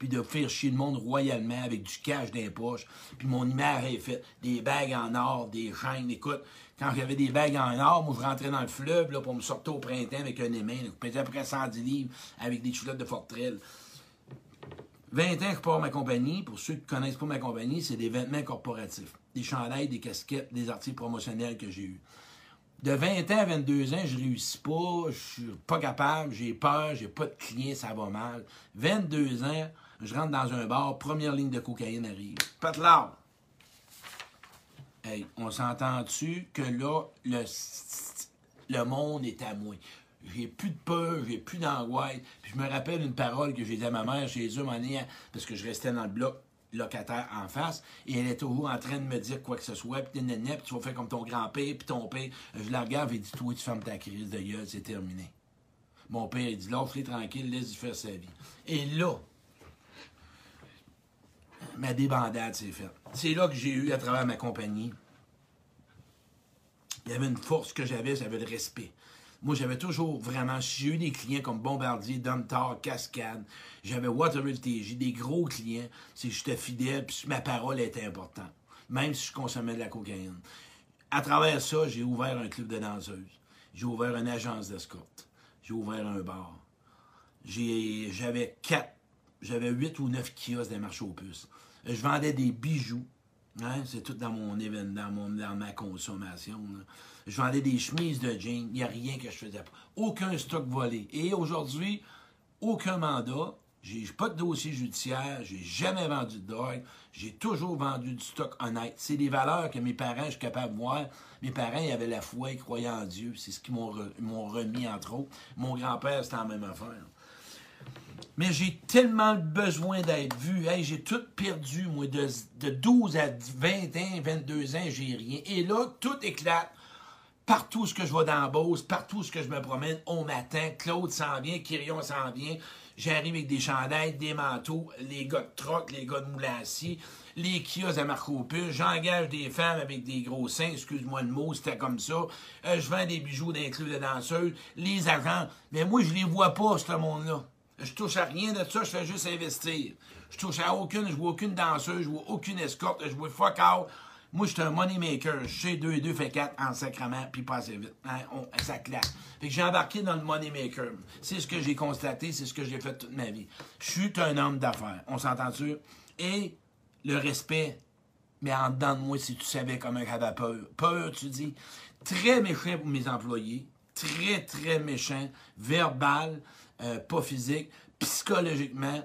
[SPEAKER 1] Puis de faire chier le monde royalement avec du cash dans les poches. Puis mon image est faite. Des bagues en or, des chaînes. Écoute, quand j'avais des bagues en or, moi, je rentrais dans le fleuve là, pour me sortir au printemps avec un aimant. Je pesais à peu près 110 livres avec des chulottes de Fortrel. 20 ans que je pars ma compagnie. Pour ceux qui ne connaissent pas ma compagnie, c'est des vêtements corporatifs. Des chandails, des casquettes, des articles promotionnels que j'ai eus. De 20 ans à 22 ans, je réussis pas, je suis pas capable, j'ai peur, j'ai pas de clients, ça va mal. 22 ans, je rentre dans un bar, première ligne de cocaïne arrive. Pas de l'art. Hey, on s'entend-tu que là, le, le monde est à moi j'ai plus de peur, j'ai plus d'angoisse. Puis je me rappelle une parole que j'ai dit à ma mère chez eux, parce que je restais dans le bloc locataire en face, et elle est toujours en train de me dire quoi que ce soit, puis puis tu vas faire comme ton grand-père, puis ton père. Je la regarde et dit Toi, tu fermes ta crise de gueule, c'est terminé. Mon père, il dit L'autre est tranquille, laisse-lui faire sa vie. Et là, ma débandade s'est faite. C'est là que j'ai eu, à travers ma compagnie, il y avait une force que j'avais, j'avais le respect. Moi, j'avais toujours vraiment, j'ai eu des clients comme Bombardier, Domtar, Cascade, j'avais Waterville TJ, des gros clients, c'est que j'étais fidèle, puis ma parole était importante, même si je consommais de la cocaïne. À travers ça, j'ai ouvert un club de danseuses, j'ai ouvert une agence d'escorte, j'ai ouvert un bar. J'avais quatre, j'avais huit ou neuf kiosques des marchés aux puces. Je vendais des bijoux, hein, c'est tout dans mon événement, dans, ma consommation. Je vendais des chemises de jeans. Il n'y a rien que je faisais pas. Aucun stock volé. Et aujourd'hui, aucun mandat. J'ai pas de dossier judiciaire. J'ai jamais vendu de drogue. J'ai toujours vendu du stock honnête. C'est des valeurs que mes parents, je suis capable de voir. Mes parents, ils avaient la foi, ils croyaient en Dieu. C'est ce qu'ils m'ont remis, entre autres. Mon grand-père, c'était la même affaire. Mais j'ai tellement besoin d'être vu. j'ai tout perdu, moi, de, de 12 à 20 ans, 22 ans, j'ai rien. Et là, tout éclate. Partout ce que je vais dans Beauce, partout ce que je me promène, on m'attend. Claude s'en vient, Kyrion s'en vient. J'arrive avec des chandails, des manteaux, les gars de troc, les gars de moulassi, les kiosques à Marco J'engage des femmes avec des gros seins, excuse-moi le mot, c'était comme ça. Euh, je vends des bijoux d'inclus de danseuses, les agents. Mais moi, je les vois pas, ce monde-là. Je touche à rien de ça, je fais juste investir. Je touche à aucune, je vois aucune danseuse, je vois aucune escorte, je vois fuck out. Moi, je suis un money maker. Je sais 2 et 2 fait 4 en sacrement, puis pas assez vite. Hein, ça claque. Fait que j'ai embarqué dans le money maker. C'est ce que j'ai constaté, c'est ce que j'ai fait toute ma vie. Je suis un homme d'affaires. On s'entend-tu? Et le respect, mais en dedans de moi, si tu savais comment j'avais peur. Peur, tu dis. Très méchant pour mes employés. Très, très méchant. Verbal, euh, pas physique. Psychologiquement,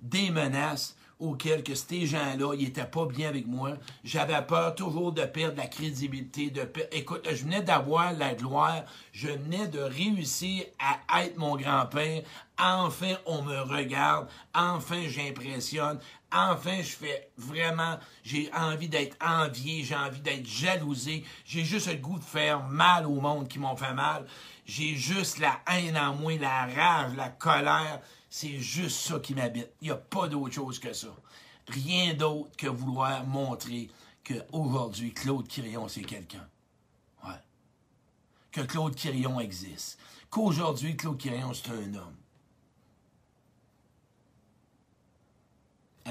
[SPEAKER 1] des menaces auquel que ces gens-là, ils n'étaient pas bien avec moi. J'avais peur toujours de perdre la crédibilité. De Écoute, je venais d'avoir la gloire. Je venais de réussir à être mon grand-père, Enfin, on me regarde. Enfin, j'impressionne. Enfin, je fais vraiment, j'ai envie d'être envié, j'ai envie d'être jalousé. J'ai juste le goût de faire mal au monde qui m'ont fait mal. J'ai juste la haine en moi, la rage, la colère. C'est juste ça qui m'habite. Il n'y a pas d'autre chose que ça. Rien d'autre que vouloir montrer qu'aujourd'hui, Claude Quirion, c'est quelqu'un. Ouais. Que Claude Quirion existe. Qu'aujourd'hui, Claude Quirion, c'est un homme.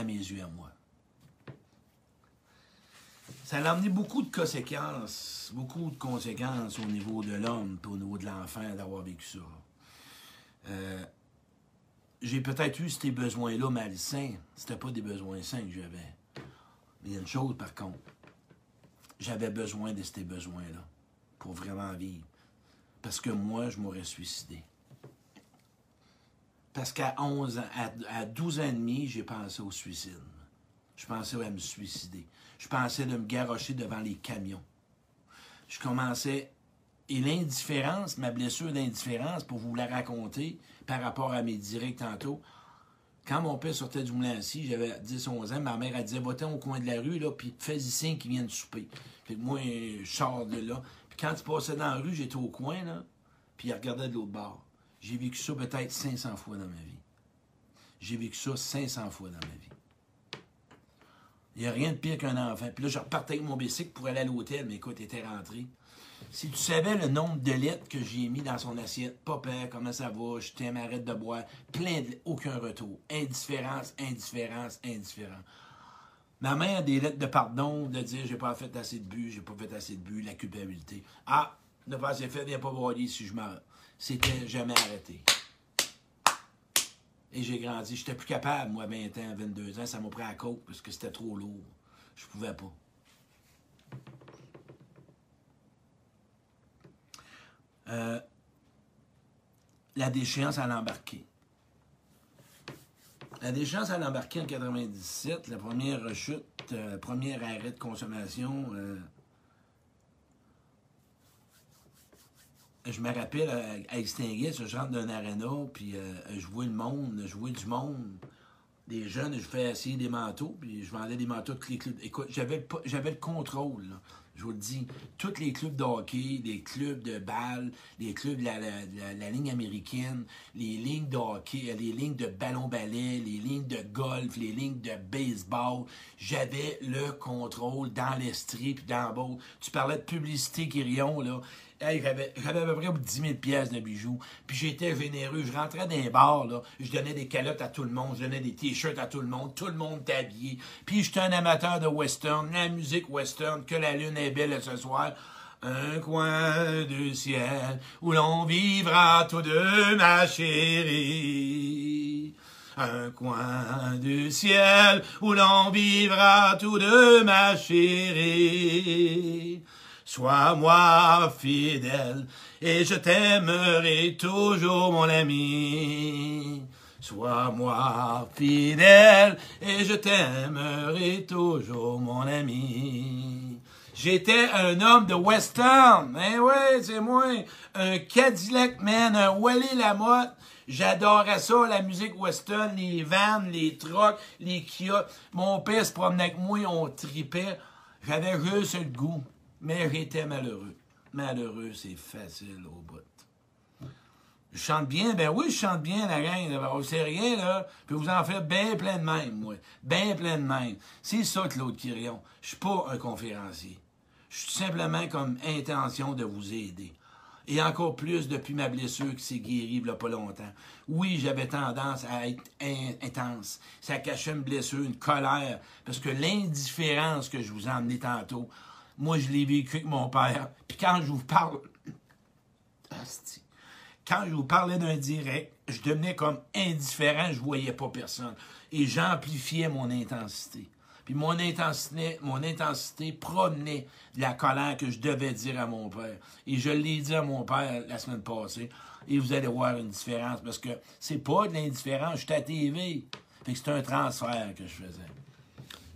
[SPEAKER 1] Mes yeux, à moi. Ça a amené beaucoup de conséquences, beaucoup de conséquences au niveau de l'homme, au niveau de l'enfant d'avoir vécu ça. Euh, j'ai peut-être eu ces besoins-là malsains. C'était pas des besoins sains que j'avais. Mais il y a une chose, par contre. J'avais besoin de ces besoins-là pour vraiment vivre. Parce que moi, je m'aurais suicidé. Parce qu'à 11 ans, à, 12 ans et demi, j'ai pensé au suicide. Je pensais à me suicider. Je pensais de me garrocher devant les camions. Je commençais. Et l'indifférence, ma blessure d'indifférence, pour vous la raconter par rapport à mes directs tantôt, quand mon père sortait du moulin assis, j'avais 10-11 ans, ma mère, elle disait, va-t'en au coin de la rue, là, puis fais-y signe qu'ils viennent souper. Puis moi, je sors de là. Puis quand tu passais dans la rue, j'étais au coin, là, puis il regardait de l'autre bord. J'ai vécu ça peut-être 500 fois dans ma vie. J'ai vécu ça 500 fois dans ma vie. Il n'y a rien de pire qu'un enfant. Puis là, je repartais avec mon bicycle pour aller à l'hôtel, mais écoute, il était rentré. Si tu savais le nombre de lettres que j'ai mis dans son assiette, papa, comment ça va, je t'aime, arrête de boire, plein de aucun retour. Indifférence, indifférence, indifférence. Ma mère a des lettres de pardon, de dire j'ai pas fait assez de but, j'ai pas fait assez de but, la culpabilité. Ah, ne pas assez fait, viens pas voir si je meurs. C'était jamais arrêté. Et j'ai grandi. J'étais plus capable, moi, 20 ans, 22 ans. Ça m'a pris à côte parce que c'était trop lourd. Je pouvais pas. Euh, la déchéance à l'embarquer. La déchéance à l'embarquer en 97, la première rechute, euh, premier arrêt de consommation, euh, je me rappelle à extinguer, je rentre d'un aréna, puis je vois le monde, je vois du monde, des jeunes, je fais essayer des manteaux, puis je vendais des manteaux de les Écoute, j'avais, j'avais le contrôle. Je vous le dis, tous les clubs de hockey, les clubs de balle, les clubs de la, ligne américaine, les lignes de hockey, les lignes de ballon-ballet, les lignes de golf, les lignes de baseball, j'avais le contrôle dans l'estrie puis dans le. Tu parlais de publicité, Kyrion, là. Hey, j'avais, à peu près 10 000 pièces de bijoux. Puis j'étais généreux. Je rentrais dans les bars, là. Je donnais des calottes à tout le monde. Je donnais des t-shirts à tout le monde. Tout le monde était habillé. Puis j'étais un amateur de western, la musique western, que la lune est belle ce soir. Un coin du ciel où l'on vivra tous deux, ma chérie. Un coin du ciel où l'on vivra tous deux, ma chérie. Sois-moi fidèle et je t'aimerai toujours, mon ami. Sois-moi fidèle et je t'aimerai toujours, mon ami. J'étais un homme de western. Eh ouais, c'est moi. Un Cadillac man, un Wally Lamotte. J'adorais ça, la musique western, les vannes, les trucks, les kiosques. Mon père se promenait avec moi, on tripait. J'avais juste le goût. Mais j'étais malheureux. Malheureux, c'est facile au bout. Je chante bien, ben oui, je chante bien, la gang. C'est rien, là. Puis vous en faites bien plein de même, moi. Bien plein de même. C'est ça, Claude Quirion. Je suis pas un conférencier. Je suis simplement comme intention de vous aider. Et encore plus depuis ma blessure qui s'est guérie il n'y a pas longtemps. Oui, j'avais tendance à être intense. Ça cachait une blessure, une colère. Parce que l'indifférence que je vous ai tantôt, moi, je l'ai vécu avec mon père. Puis quand je vous parle. Quand je vous parlais d'un direct, je devenais comme indifférent, je voyais pas personne. Et j'amplifiais mon intensité. Puis mon intensité, mon intensité provenait de la colère que je devais dire à mon père. Et je l'ai dit à mon père la semaine passée. Et vous allez voir une différence parce que c'est pas de l'indifférence, je suis à TV. C'est un transfert que je faisais.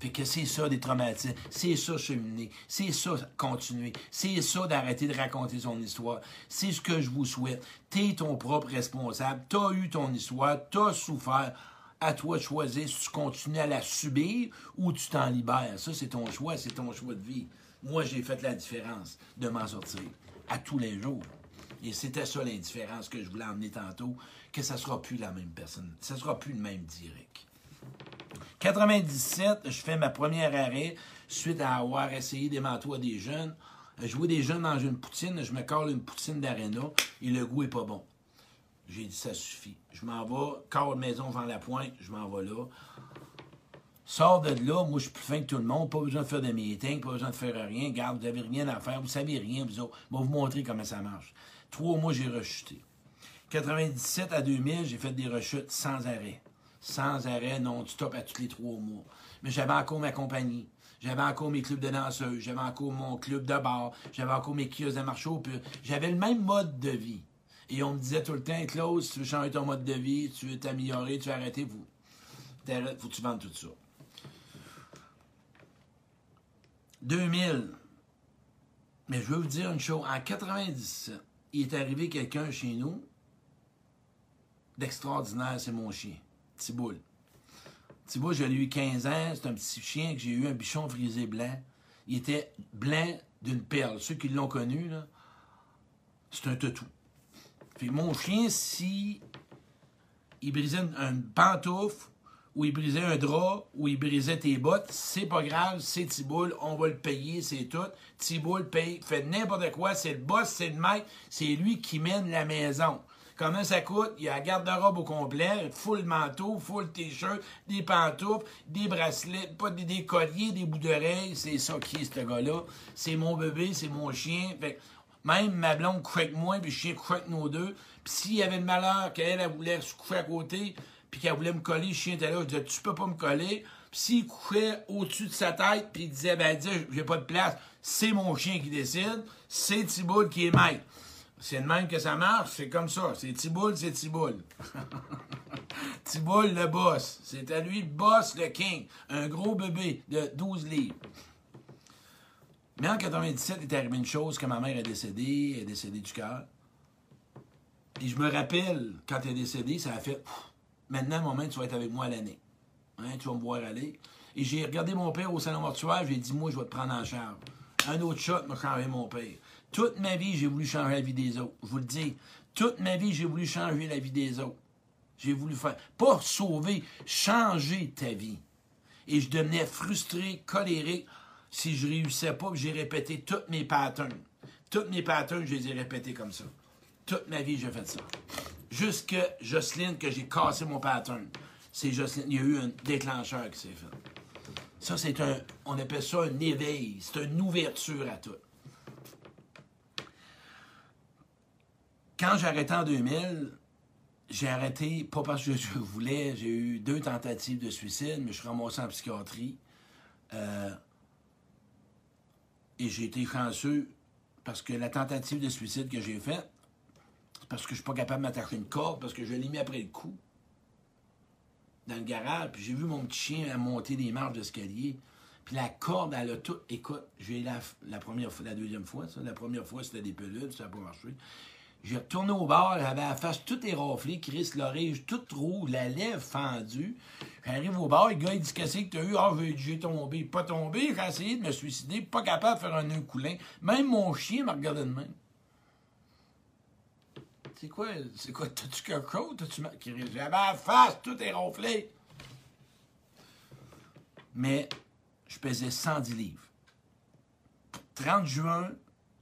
[SPEAKER 1] Fait que c'est ça des traumatismes, c'est ça cheminer, c'est ça continuer, c'est ça d'arrêter de raconter son histoire. C'est ce que je vous souhaite. T'es ton propre responsable, t'as eu ton histoire, t'as souffert. À toi de choisir si tu continues à la subir ou tu t'en libères. Ça, c'est ton choix, c'est ton choix de vie. Moi, j'ai fait la différence de m'en sortir à tous les jours. Et c'était ça l'indifférence que je voulais emmener tantôt, que ça ne sera plus la même personne. Ça ne sera plus le même direct. 97, je fais ma première arrêt suite à avoir essayé des manteaux des jeunes. Jouer des jeunes dans une poutine, je me colle une poutine d'aréna et le goût est pas bon. J'ai dit, ça suffit. Je m'en vais, corps maison vers la pointe, je m'en vais là. Sors de là, moi je suis plus fin que tout le monde, pas besoin de faire de meeting, pas besoin de faire rien. Garde, vous n'avez rien à faire, vous savez rien, vous autres. Je vais vous montrer comment ça marche. Trois mois, j'ai rechuté. 97 à 2000, j'ai fait des rechutes sans arrêt. Sans arrêt, non-stop à tous les trois mois. Mais j'avais encore ma compagnie. J'avais encore mes clubs de danseuses, j'avais encore mon club de bar, j'avais encore mes kiosques de marché au J'avais le même mode de vie. Et on me disait tout le temps, Claude, si tu veux changer ton mode de vie, tu veux t'améliorer, tu veux arrêter, vous. Faut que tu vendes tout ça. 2000. Mais je veux vous dire une chose. En 97, il est arrivé quelqu'un chez nous d'extraordinaire, c'est mon chien, Tiboul. Tiboul, j'ai eu 15 ans, c'est un petit chien que j'ai eu, un bichon frisé blanc. Il était blanc d'une perle. Ceux qui l'ont connu, là, c'est un toutou. Puis mon chien, si il brisait une, une pantoufle ou il brisait un drap, ou il brisait tes bottes, c'est pas grave, c'est Tiboul, on va le payer, c'est tout. Tiboul paye, fait n'importe quoi, c'est le boss, c'est le maître, c'est lui qui mène la maison. Comment ça coûte? Il y a un garde-robe au complet, full manteau, full t-shirt, des pantoufles, des bracelets, pas des, colliers, des bouts d'oreilles. C'est ça qui est, ce gars-là. C'est mon bébé, c'est mon chien. Fait, même ma blonde avec moi, puis le chien craque nos deux. Puis s'il y avait le malheur qu'elle, elle voulait se coucher à côté, puis qu'elle voulait me coller, le chien était là, je disais, tu peux pas me coller. Puis s'il couchait au-dessus de sa tête, puis il disait, ben, dis, j'ai pas de place, c'est mon chien qui décide, c'est Thibault qui est maître. C'est de même que ça marche, c'est comme ça. C'est Thibault, c'est Thibault. Thibault, le boss. C'est à lui boss, le king. Un gros bébé de 12 livres. Mais en 97, il est arrivé une chose que ma mère est décédée, elle est décédée du cœur. Et je me rappelle, quand elle est décédée, ça a fait Maintenant, moment, tu vas être avec moi l'année. Hein, tu vas me voir aller. Et j'ai regardé mon père au salon mortuaire, j'ai dit Moi, je vais te prendre en charge. Un autre shot m'a changé mon père. Toute ma vie, j'ai voulu changer la vie des autres. Je vous le dis. Toute ma vie, j'ai voulu changer la vie des autres. J'ai voulu faire. Pas sauver, changer ta vie. Et je devenais frustré, colérique si je réussissais pas, j'ai répété toutes mes patterns. Toutes mes patterns, je les ai répétés comme ça. Toute ma vie, j'ai fait ça. Jusque Jocelyne, que j'ai cassé mon pattern. C'est Jocelyne. Il y a eu un déclencheur qui s'est fait. Ça, c'est un. On appelle ça un éveil. C'est une ouverture à tout. Quand j'ai arrêté en 2000, j'ai arrêté, pas parce que je voulais, j'ai eu deux tentatives de suicide, mais je suis ramassé en psychiatrie. Euh, et j'ai été chanceux parce que la tentative de suicide que j'ai faite, parce que je suis pas capable de m'attacher une corde, parce que je l'ai mis après le coup dans le garage, puis j'ai vu mon petit chien monter des marches d'escalier. Puis la corde, elle a tout. Écoute, j'ai la, la première fois, la deuxième fois, ça. La première fois, c'était des pelules, ça n'a pas marché. J'ai retourné au bar, j'avais la face toute éraflée, Chris, l'oreille toute rouge, la lèvre fendue. J'arrive au bar, le gars, il dit Qu'est-ce que t'as eu? Ah, j'ai tombé. Pas tombé, j'ai essayé de me suicider, pas capable de faire un nœud coulin. Même mon chien m'a regardé de même. C'est quoi C'est quoi T'as-tu quelque chose? T'as-tu J'avais la face tout éraflée. Mais je pesais 110 livres. 30 juin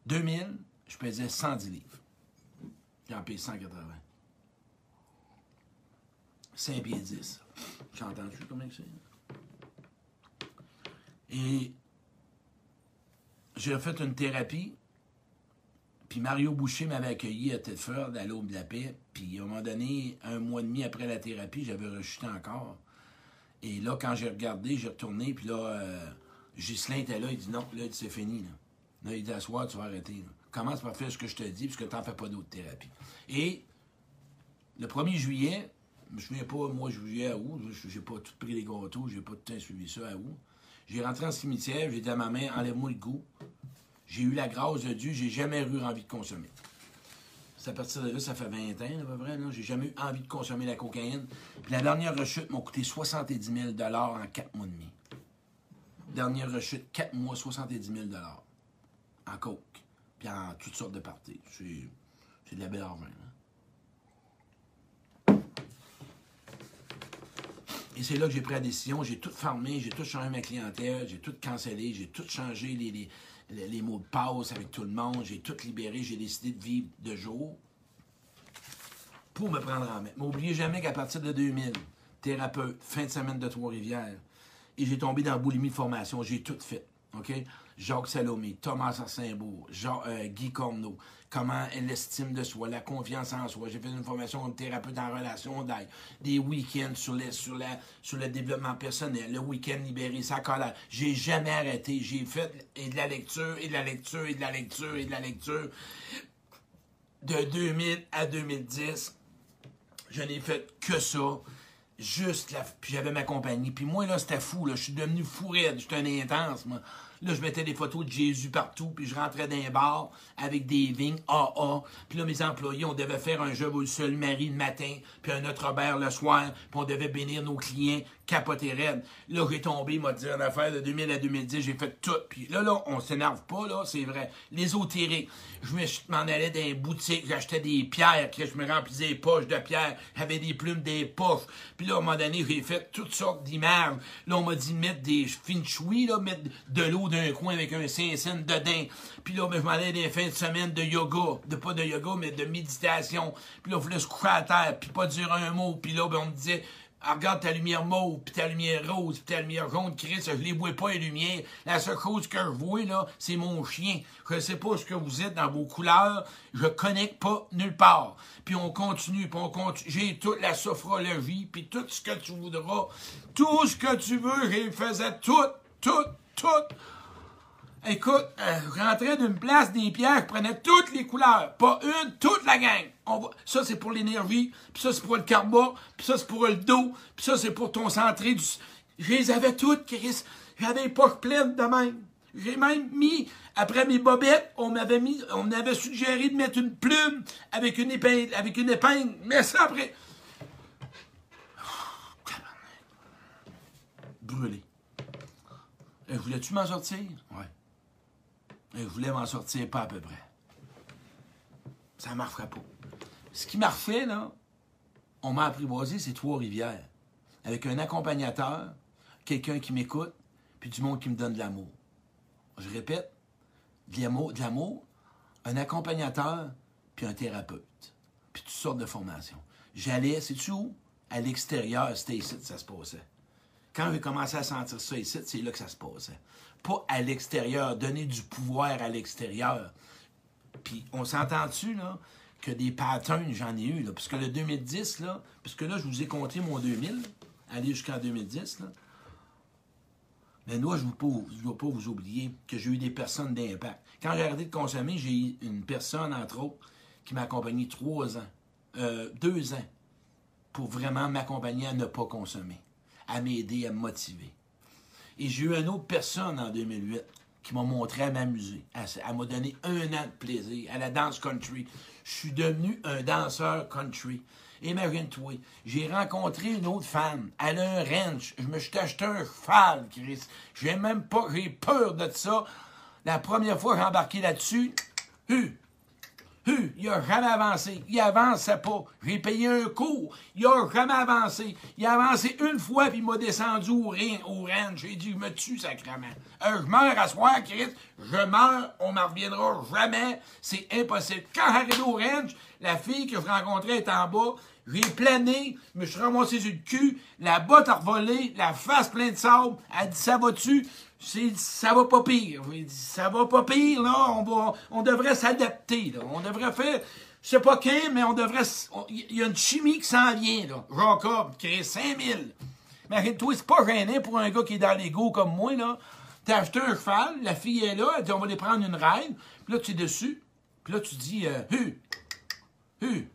[SPEAKER 1] 2000, je pesais 110 livres. J'en paye 180. 5 pieds 10. J'ai entendu combien c'est? Et j'ai fait une thérapie. Puis Mario Boucher m'avait accueilli à Tedford, à l'Aube de la Paix. Puis à un moment donné, un mois et demi après la thérapie, j'avais rechuté encore. Et là, quand j'ai regardé, j'ai retourné. Puis là, euh, Ghislain était là. Il dit non, là, c'est fini. Là. il dit à tu vas arrêter. Commence par faire ce que je te dis, puisque tu n'en fais pas d'autres thérapies. Et le 1er juillet, je me souviens pas, moi, juillet à août, j'ai pas tout pris les gâteaux, j'ai pas tout suivi ça à août. J'ai rentré en cimetière, j'ai dit à ma mère, enlève-moi le goût. J'ai eu la grâce de Dieu, j'ai jamais eu envie de consommer. C'est à partir de là, ça fait 20 ans à peu près. J'ai jamais eu envie de consommer la cocaïne. Puis la dernière rechute m'a coûté 70 000 en 4 mois et demi. Dernière rechute, 4 mois, 70 000 en coke. Puis en toutes sortes de parties. C'est de la belle argent. Et c'est là que j'ai pris la décision. J'ai tout fermé, j'ai tout changé ma clientèle, j'ai tout cancellé, j'ai tout changé les, les, mots de passe avec tout le monde, j'ai tout libéré, j'ai décidé de vivre de jour pour me prendre en main. M'oubliez jamais qu'à partir de 2000, thérapeute, fin de semaine de Trois-Rivières, et j'ai tombé dans la boulimie de formation, j'ai tout fait. OK? Jacques Salomé, Thomas Arsaimbourg, Jean, euh, Guy Corneau, comment l'estime de soi, la confiance en soi? J'ai fait une formation comme thérapeute en relation des week-ends sur, sur, sur le développement personnel, le week-end libéré sa colère. J'ai jamais arrêté. J'ai fait et de la lecture, et de la lecture, et de la lecture, et de la lecture. De 2000 à 2010, je n'ai fait que ça. Juste la... Puis j'avais ma compagnie. Puis moi, là, c'était fou. Là. Je suis devenu fou raide. J'étais un intense, moi. Là, je mettais des photos de Jésus partout, puis je rentrais dans un bar avec des vignes AA. Puis là, mes employés, on devait faire un jeu au seul Marie le matin, puis un autre Robert le soir, puis on devait bénir nos clients, capoter raide. Là, j'ai tombé, m'a dit une affaire de 2000 à 2010, j'ai fait tout. Puis là, là, on s'énerve pas, là, c'est vrai. L'ésotérique, je m'en allais dans les boutiques, j'achetais des pierres, que je me remplissais les poches de pierres, j'avais des plumes, des poches. Puis là, à un moment donné, j'ai fait toutes sortes d'images. Là, on m'a dit mettre des finchouis, là, mettre de l'eau d'un coin avec un saint dedans. Puis là, ben, je m'en allais des fins de semaine de yoga. De pas de yoga, mais de méditation. Puis là, je voulais se coucher à terre, puis pas dire un mot. Puis là, ben, on me disait, ah, regarde ta lumière mauve, puis ta lumière rose, puis ta lumière jaune, Chris, je les vois pas les lumières. La seule chose que je vois, là, c'est mon chien. Je sais pas ce que vous êtes dans vos couleurs, je connecte pas nulle part. Puis on continue, puis on continue. J'ai toute la sophrologie, puis tout ce que tu voudras. Tout ce que tu veux, je faisais tout, tout, tout. Écoute, euh, je rentrais d'une place des pierres, je prenais toutes les couleurs. Pas une, toute la gang. Ça, c'est pour l'énergie, puis ça, c'est pour le karma, puis ça, c'est pour le dos, puis ça, c'est pour ton centré du... Je les avais toutes, Chris. J'avais les poches pleines de même. J'ai même mis, après mes bobettes, on m'avait mis, on m'avait suggéré de mettre une plume avec une épingle, avec une épingle. Mais ça, après... Brûlé. Euh, voulais-tu m'en sortir? Ouais. Je voulais m'en sortir pas à peu près. Ça m'a refait pas. Ce qui m'a refait, là, on m'a apprivoisé ces Trois-Rivières. Avec un accompagnateur, quelqu'un qui m'écoute, puis du monde qui me donne de l'amour. Je répète, de l'amour, un accompagnateur, puis un thérapeute. Puis toutes sortes de formations. J'allais, c'est-tu où? À l'extérieur, c'était ici que ça se passait. Quand j'ai commencé à sentir ça ici, c'est là que ça se passait. Pas à l'extérieur, donner du pouvoir à l'extérieur. Puis on s'entend-tu, là? que des patterns, j'en ai eu. Là, parce que le 2010, là, puisque là, je vous ai compté mon 2000, aller jusqu'en 2010, là. Mais moi, je ne dois pas vous oublier que j'ai eu des personnes d'impact. Quand j'ai arrêté de consommer, j'ai eu une personne, entre autres, qui m'a accompagné trois ans, euh, deux ans, pour vraiment m'accompagner à ne pas consommer, à m'aider, à me motiver. Et j'ai eu une autre personne en 2008 qui m'a montré à m'amuser. Elle, m'a donné un an de plaisir à la danse country. Je suis devenu un danseur country. Imagine-toi, j'ai rencontré une autre femme. Elle a un ranch. Je me suis acheté un cheval, Chris. J'ai même pas, j'ai peur de ça. La première fois que j'ai embarqué là-dessus, Il n'a jamais avancé. Il avançait pas. J'ai payé un cours. Il n'a jamais avancé. Il a avancé une fois, puis il m'a descendu au, au ranch. J'ai dit, je me tue, sacrément. Euh, je meurs à soir, Christ. Je meurs, on m'en reviendra jamais. C'est impossible. Quand j'arrive au ranch, la fille que je rencontrais est en bas. J'ai plané, me suis ramassé sur le cul, la botte a revolé, la face pleine de sable. Elle dit, ça va-tu? Ça va pas pire. Ça va pas pire, là. On, va, on devrait s'adapter. On devrait faire, je sais pas qui, mais on devrait, il y a une chimie qui s'en vient, là. Jacob, créer 5000. Mais toi, c'est pas gêné pour un gars qui est dans l'ego comme moi, là. T'as acheté un cheval, la fille est là, elle dit, on va aller prendre une reine. Puis là, tu es dessus. Puis là, tu dis, euh, hu, hu.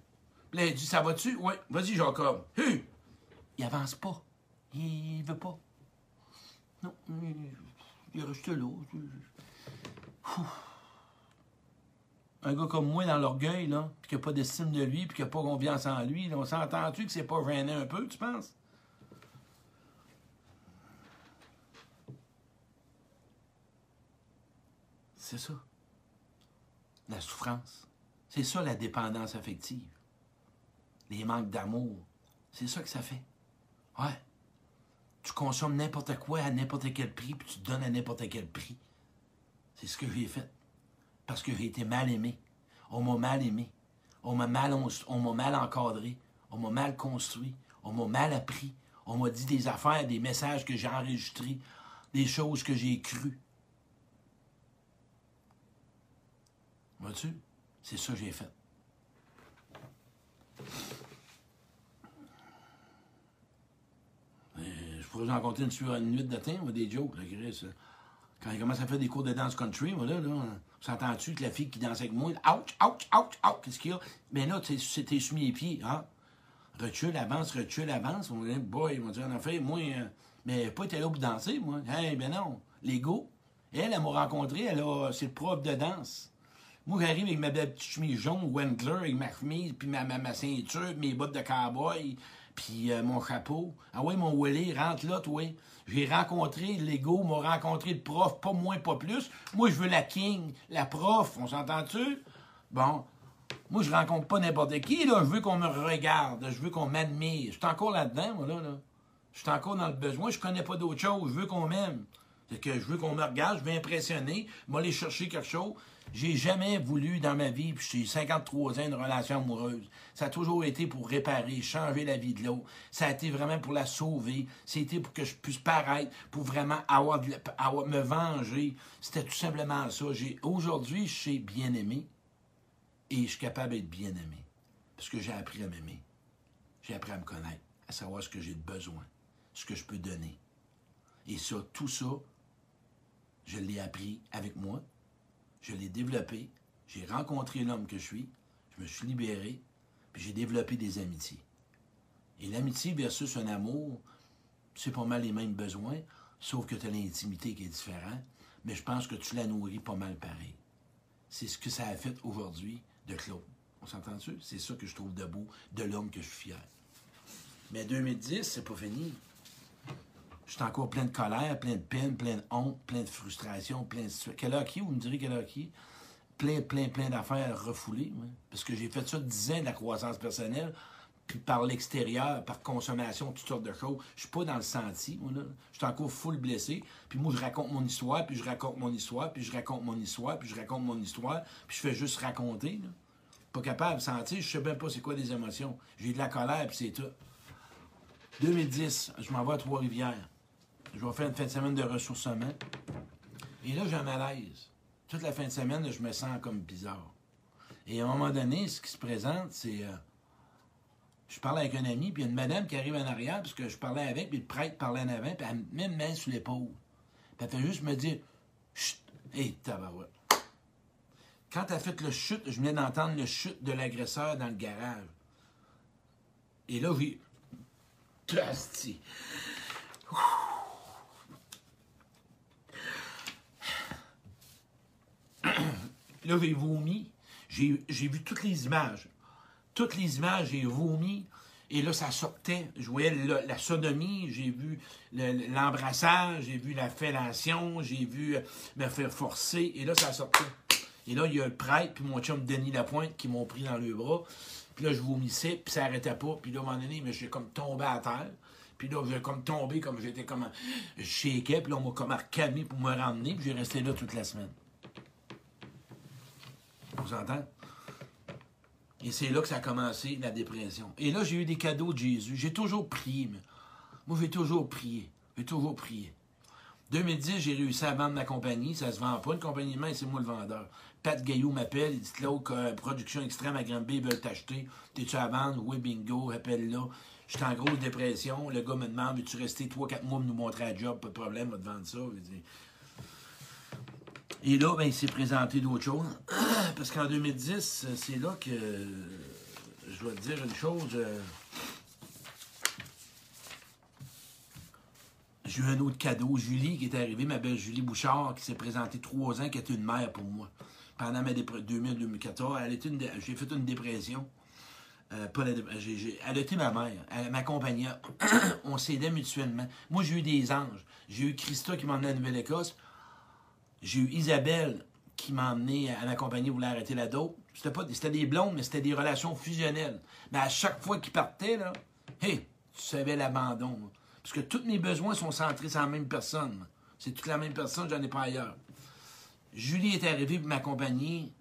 [SPEAKER 1] Là, elle dit, ça va-tu? Oui, vas-y, Jacob. Hu. Il avance pas. Il veut pas. Non, il est resté là. Un gars comme moi dans l'orgueil, là, puis qui n'a pas d'estime de lui, puis qui n'a pas confiance en lui, on s'entend-tu que c'est pas un peu, tu penses? C'est ça. La souffrance. C'est ça la dépendance affective. Les manques d'amour. C'est ça que ça fait. Ouais. Tu consommes n'importe quoi à n'importe quel prix, puis tu te donnes à n'importe quel prix. C'est ce que j'ai fait. Parce que j'ai été mal aimé. On m'a mal aimé. On m'a mal, on m'a mal encadré. On m'a mal construit. On m'a mal appris. On m'a dit des affaires, des messages que j'ai enregistrés, des choses que j'ai crues. Vois-tu? C'est ça que j'ai fait. Euh, je pourrais en compter une, sur une nuit de temps, des jokes, là, Chris. Quand il commence à faire des cours de danse country, voilà, là, s'entend-tu que la fille qui danse avec moi, ouch, ouch, ouch, ouch, qu'est-ce qu'il y a? Mais là, t'es soumis les pieds, hein? Recule, avance, recule, avance. On dit, boy, ils vont dire, en fait, moi, euh, mais pas été là pour danser, moi. Hey, ben non. L'ego. Elle, elle m'a rencontré, elle a, c'est le prof de danse. Moi, j'arrive avec ma belle petite chemise jaune, Wendler, avec ma chemise, puis ma, ma, ceinture, mes bottes de cowboy, puis euh, mon chapeau. Ah ouais, mon Willy, rentre là, toi. J'ai rencontré l'ego, m'a rencontré le prof, pas moins, pas plus. Moi, je veux la king, la prof, on s'entend-tu? Bon. Moi, je rencontre pas n'importe qui, là. Je veux qu'on me regarde, je veux qu'on m'admire. Je suis encore là-dedans, moi, là, là. Je suis encore dans le besoin, je connais pas d'autre chose. Je veux qu'on m'aime. C'est que je veux qu'on me regarde, je veux impressionner, moi aller chercher quelque chose. J'ai jamais voulu dans ma vie, puis j'ai 53 ans, une relation amoureuse. Ça a toujours été pour réparer, changer la vie de l'autre. Ça a été vraiment pour la sauver. C'était pour que je puisse paraître, pour vraiment avoir, me venger. C'était tout simplement ça. Aujourd'hui, je sais bien aimer et je suis capable d'être bien aimé. Parce que j'ai appris à m'aimer. J'ai appris à me connaître, à savoir ce que j'ai de besoin, ce que je peux donner. Et ça, tout ça, je l'ai appris avec moi, je l'ai développé, j'ai rencontré l'homme que je suis, je me suis libéré, puis j'ai développé des amitiés. Et l'amitié versus un amour, c'est pas mal les mêmes besoins, sauf que tu as l'intimité qui est différente, mais je pense que tu la nourris pas mal pareil. C'est ce que ça a fait aujourd'hui de Claude. On s'entend-tu? C'est ça que je trouve de beau de l'homme que je suis fier. Mais 2010, c'est pas fini. Je suis encore plein de colère, plein de peine, plein de honte, plein de frustration, plein de... Qui? Vous me direz qui? Plein, plein, plein d'affaires refoulées. Parce que j'ai fait ça 10 ans de la croissance personnelle, puis par l'extérieur, par consommation, toutes sortes de choses. Je suis pas dans le senti, là. Je suis encore full blessé. Puis moi, je raconte mon histoire, puis je raconte mon histoire, puis je raconte mon histoire, puis je raconte mon histoire, puis je fais juste raconter, Pas capable de sentir, je sais même pas c'est quoi des émotions. J'ai de la colère, puis c'est tout. 2010, je m'envoie à Trois-Rivières je vais faire une fin de semaine de ressourcement. Et là, j'ai un malaise. Toute la fin de semaine, je me sens comme bizarre. Et à un moment donné, ce qui se présente, c'est. Euh, je parle avec un ami, puis il y a une madame qui arrive en arrière, parce que je parlais avec, puis le prêtre parlait en avant, puis elle me met une main sur l'épaule. Puis elle fait juste me dire Chut, hé, tabarouette. Quand elle fait le chute, je venais d'entendre le chute de l'agresseur dans le garage. Et là, j'ai. Plastique. là, j'ai vomi. J'ai vu toutes les images. Toutes les images, j'ai vomi. Et là, ça sortait. Je voyais la sodomie, j'ai vu l'embrassage, j'ai vu la fellation, j'ai vu euh, me faire forcer. Et là, ça sortait. Et là, il y a le prêtre, puis mon chum Denis Lapointe qui m'ont pris dans le bras. Puis là, je vomissais, puis ça n'arrêtait pas. Puis là, à un moment donné, j'ai comme tombé à terre. Puis là, j'ai comme tombé, comme j'étais comme... Je shakeais, puis là, on m'a comme recamé pour me ramener, puis j'ai resté là toute la semaine. Vous entendez? Et c'est là que ça a commencé, la dépression. Et là, j'ai eu des cadeaux de Jésus. J'ai toujours prié. Mais... Moi, j'ai toujours prié. J'ai toujours prié. 2010, j'ai réussi à vendre ma compagnie. Ça se vend pas, une compagnie de main, c'est moi le vendeur. Pat Gaillot m'appelle, il dit que production extrême à Granby, ils veulent t'acheter. T'es-tu à vendre? Oui, bingo, appelle-là. J'étais en grosse dépression. Le gars me demande Veux-tu rester 3-4 mois pour nous montrer un job? Pas de problème, on va te vendre ça. Et là, ben, il s'est présenté d'autres choses. Parce qu'en 2010, c'est là que je dois te dire une chose. Euh, J'ai eu un autre cadeau. Julie qui est arrivée, ma belle Julie Bouchard, qui s'est présentée trois ans, qui était une mère pour moi. Pendant mes 2000-2014, j'ai fait une dépression. Euh, pas elle a été ma mère. Elle m'accompagnait. On s'aidait mutuellement. Moi, j'ai eu des anges. J'ai eu Christa qui m'a emmené à Nouvelle-Écosse. J'ai eu Isabelle qui m'a emmené à m'accompagner, voulait arrêter la dope. C'était pas c'était des blondes, mais c'était des relations fusionnelles. Mais à chaque fois qu'ils partaient, là, hey, tu savais l'abandon. Parce que tous mes besoins sont centrés sur la même personne. C'est toute la même personne, j'en ai pas ailleurs. Julie est arrivée pour m'accompagner,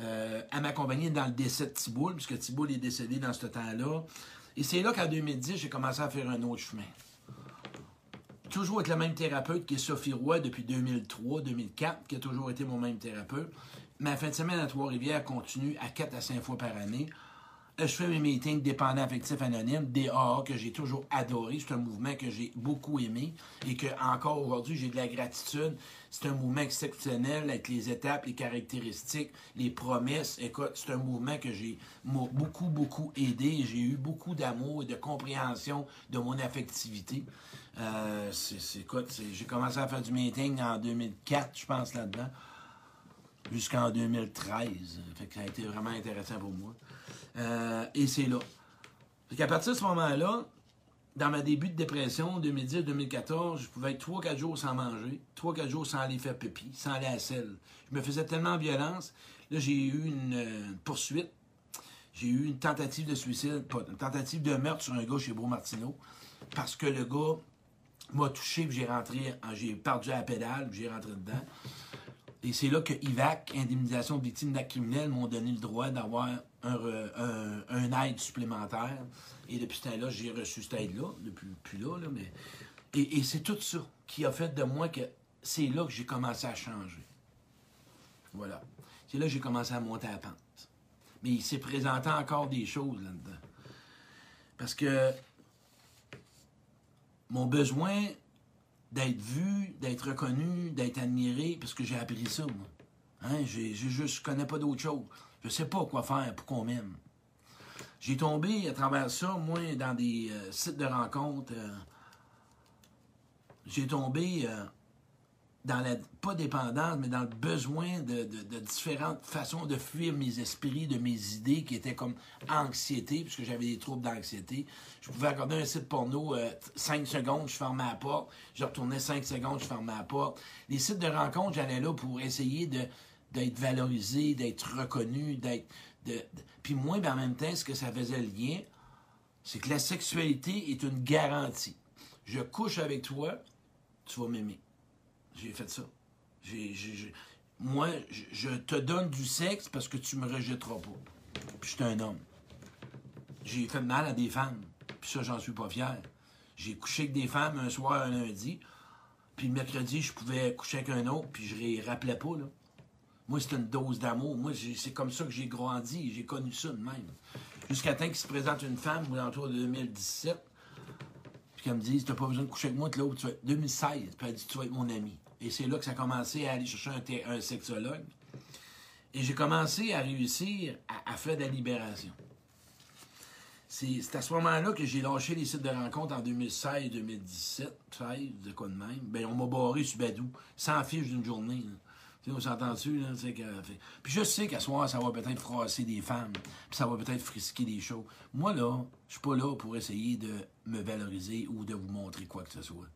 [SPEAKER 1] euh, à m'accompagner dans le décès de Thibault, puisque Thibault est décédé dans ce temps-là. Et c'est là qu'en 2010, j'ai commencé à faire un autre chemin. Toujours avec le même thérapeute qui est Sophie Roy depuis 2003-2004, qui a toujours été mon même thérapeute. Ma fin de semaine à Trois-Rivières continue à 4 à 5 fois par année. Je fais mes meetings dépendants affectifs anonymes, DAA, que j'ai toujours adoré. C'est un mouvement que j'ai beaucoup aimé et que encore aujourd'hui, j'ai de la gratitude. C'est un mouvement exceptionnel avec les étapes, les caractéristiques, les promesses. Écoute, c'est un mouvement que j'ai beaucoup, beaucoup aidé. J'ai eu beaucoup d'amour et de compréhension de mon affectivité. Euh, j'ai commencé à faire du meeting en 2004, je pense, là-dedans, jusqu'en 2013. Fait que ça a été vraiment intéressant pour moi. Euh, et c'est là. Fait qu'à partir de ce moment-là, dans ma début de dépression, 2010-2014, je pouvais être 3-4 jours sans manger, 3-4 jours sans aller faire pipi, sans aller à la selle. Je me faisais tellement violence. Là, j'ai eu une, euh, poursuite. J'ai eu une tentative de suicide, pas, une tentative de meurtre sur un gars chez Beau Martineau, parce que le gars m'a touché, puis j'ai rentré, j'ai perdu la pédale, puis j'ai rentré dedans. Et c'est là que IVAC, Indemnisation de victimes d'actes criminels, m'ont donné le droit d'avoir un, aide supplémentaire. Et depuis ce temps-là, j'ai reçu cette aide-là, depuis plus là, mais. Et, c'est tout ça qui a fait de moi que c'est là que j'ai commencé à changer. Voilà. C'est là que j'ai commencé à monter à la pente. Mais il s'est présenté encore des choses là-dedans. Parce que mon besoin d'être vu, d'être reconnu, d'être admiré, parce que j'ai appris ça, moi. Hein? J'ai, juste, je connais pas d'autre chose. Je sais pas quoi faire pour qu'on m'aime. J'ai tombé à travers ça, moi, dans des euh, sites de rencontres. Euh, j'ai tombé euh, dans la, pas dépendance, mais dans le besoin de, différentes façons de fuir mes esprits, de mes idées qui étaient comme anxiété, puisque j'avais des troubles d'anxiété. Je pouvais regarder un site porno, 5 euh, secondes, je fermais la porte. Je retournais 5 secondes, je fermais la porte. Les sites de rencontres, j'allais là pour essayer de, d'être valorisé, d'être reconnu, d'être. Puis moi, ben, en même temps, ce que ça faisait le lien, c'est que la sexualité est une garantie. Je couche avec toi, tu vas m'aimer. J'ai fait ça. moi, je te donne du sexe parce que tu me rejetteras pas. Puis je suis un homme. J'ai fait mal à des femmes. Puis ça, j'en suis pas fier. J'ai couché avec des femmes un soir, un lundi. Puis le mercredi, je pouvais coucher avec un autre, puis je les rappelais pas, là. Moi, c'est une dose d'amour. Moi, c'est comme ça que j'ai grandi. J'ai connu ça de même. Jusqu'à temps qu'il se présente une femme, autour de 2017, puis qu'elle me dise T'as pas besoin de coucher avec moi, tu vas... 2016, puis elle dit Tu vas être mon ami. Et c'est là que ça a commencé à aller chercher un, sexologue. Et j'ai commencé à réussir à, faire de la libération. C'est à ce moment-là que j'ai lâché les sites de rencontres en 2016, 2017, 16, de quoi de même. Ben, on m'a barré sur Badou, sans fiche d'une journée. Tu sais, on s'entend-tu, là? Puis je sais qu'à soir, ça va peut-être froisser des femmes, puis ça va peut-être frisquer des choses. Moi, là, je suis pas là pour essayer de me valoriser ou de vous montrer quoi que ce soit.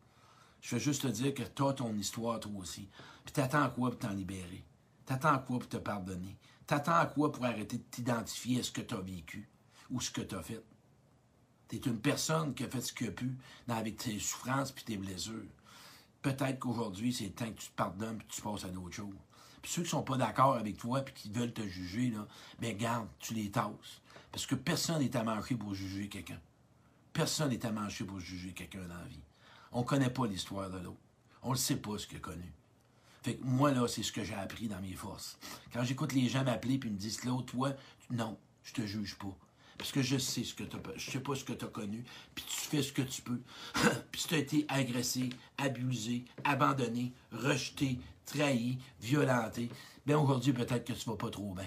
[SPEAKER 1] Je veux juste te dire que tu as ton histoire, toi aussi. Puis t'attends à quoi pour t'en libérer? T'attends à quoi pour te pardonner? T'attends à quoi pour arrêter de t'identifier à ce que tu as vécu ou ce que tu as fait? Tu es une personne qui a fait ce qu'il a pu avec tes souffrances puis tes blessures. Peut-être qu'aujourd'hui, c'est le temps que tu te pardonnes et que tu passes à d'autres choses. Puis ceux qui sont pas d'accord avec toi et qui veulent te juger, là, ben garde, tu les tasses. Parce que personne n'est à manger pour juger quelqu'un. Personne n'est à manger pour juger quelqu'un dans la vie. On ne connaît pas l'histoire de l'autre. On ne sait pas ce qu'il a connu. Fait que moi, là, c'est ce que j'ai appris dans mes forces. Quand j'écoute les gens m'appeler et me disent, l'autre, toi, non, je te juge pas. Parce que je sais ce que tu je sais pas ce que tu as connu, puis tu fais ce que tu peux. puis si tu as été agressé, abusé, abandonné, rejeté, trahi, violenté, bien aujourd'hui, peut-être que tu vas pas trop bien.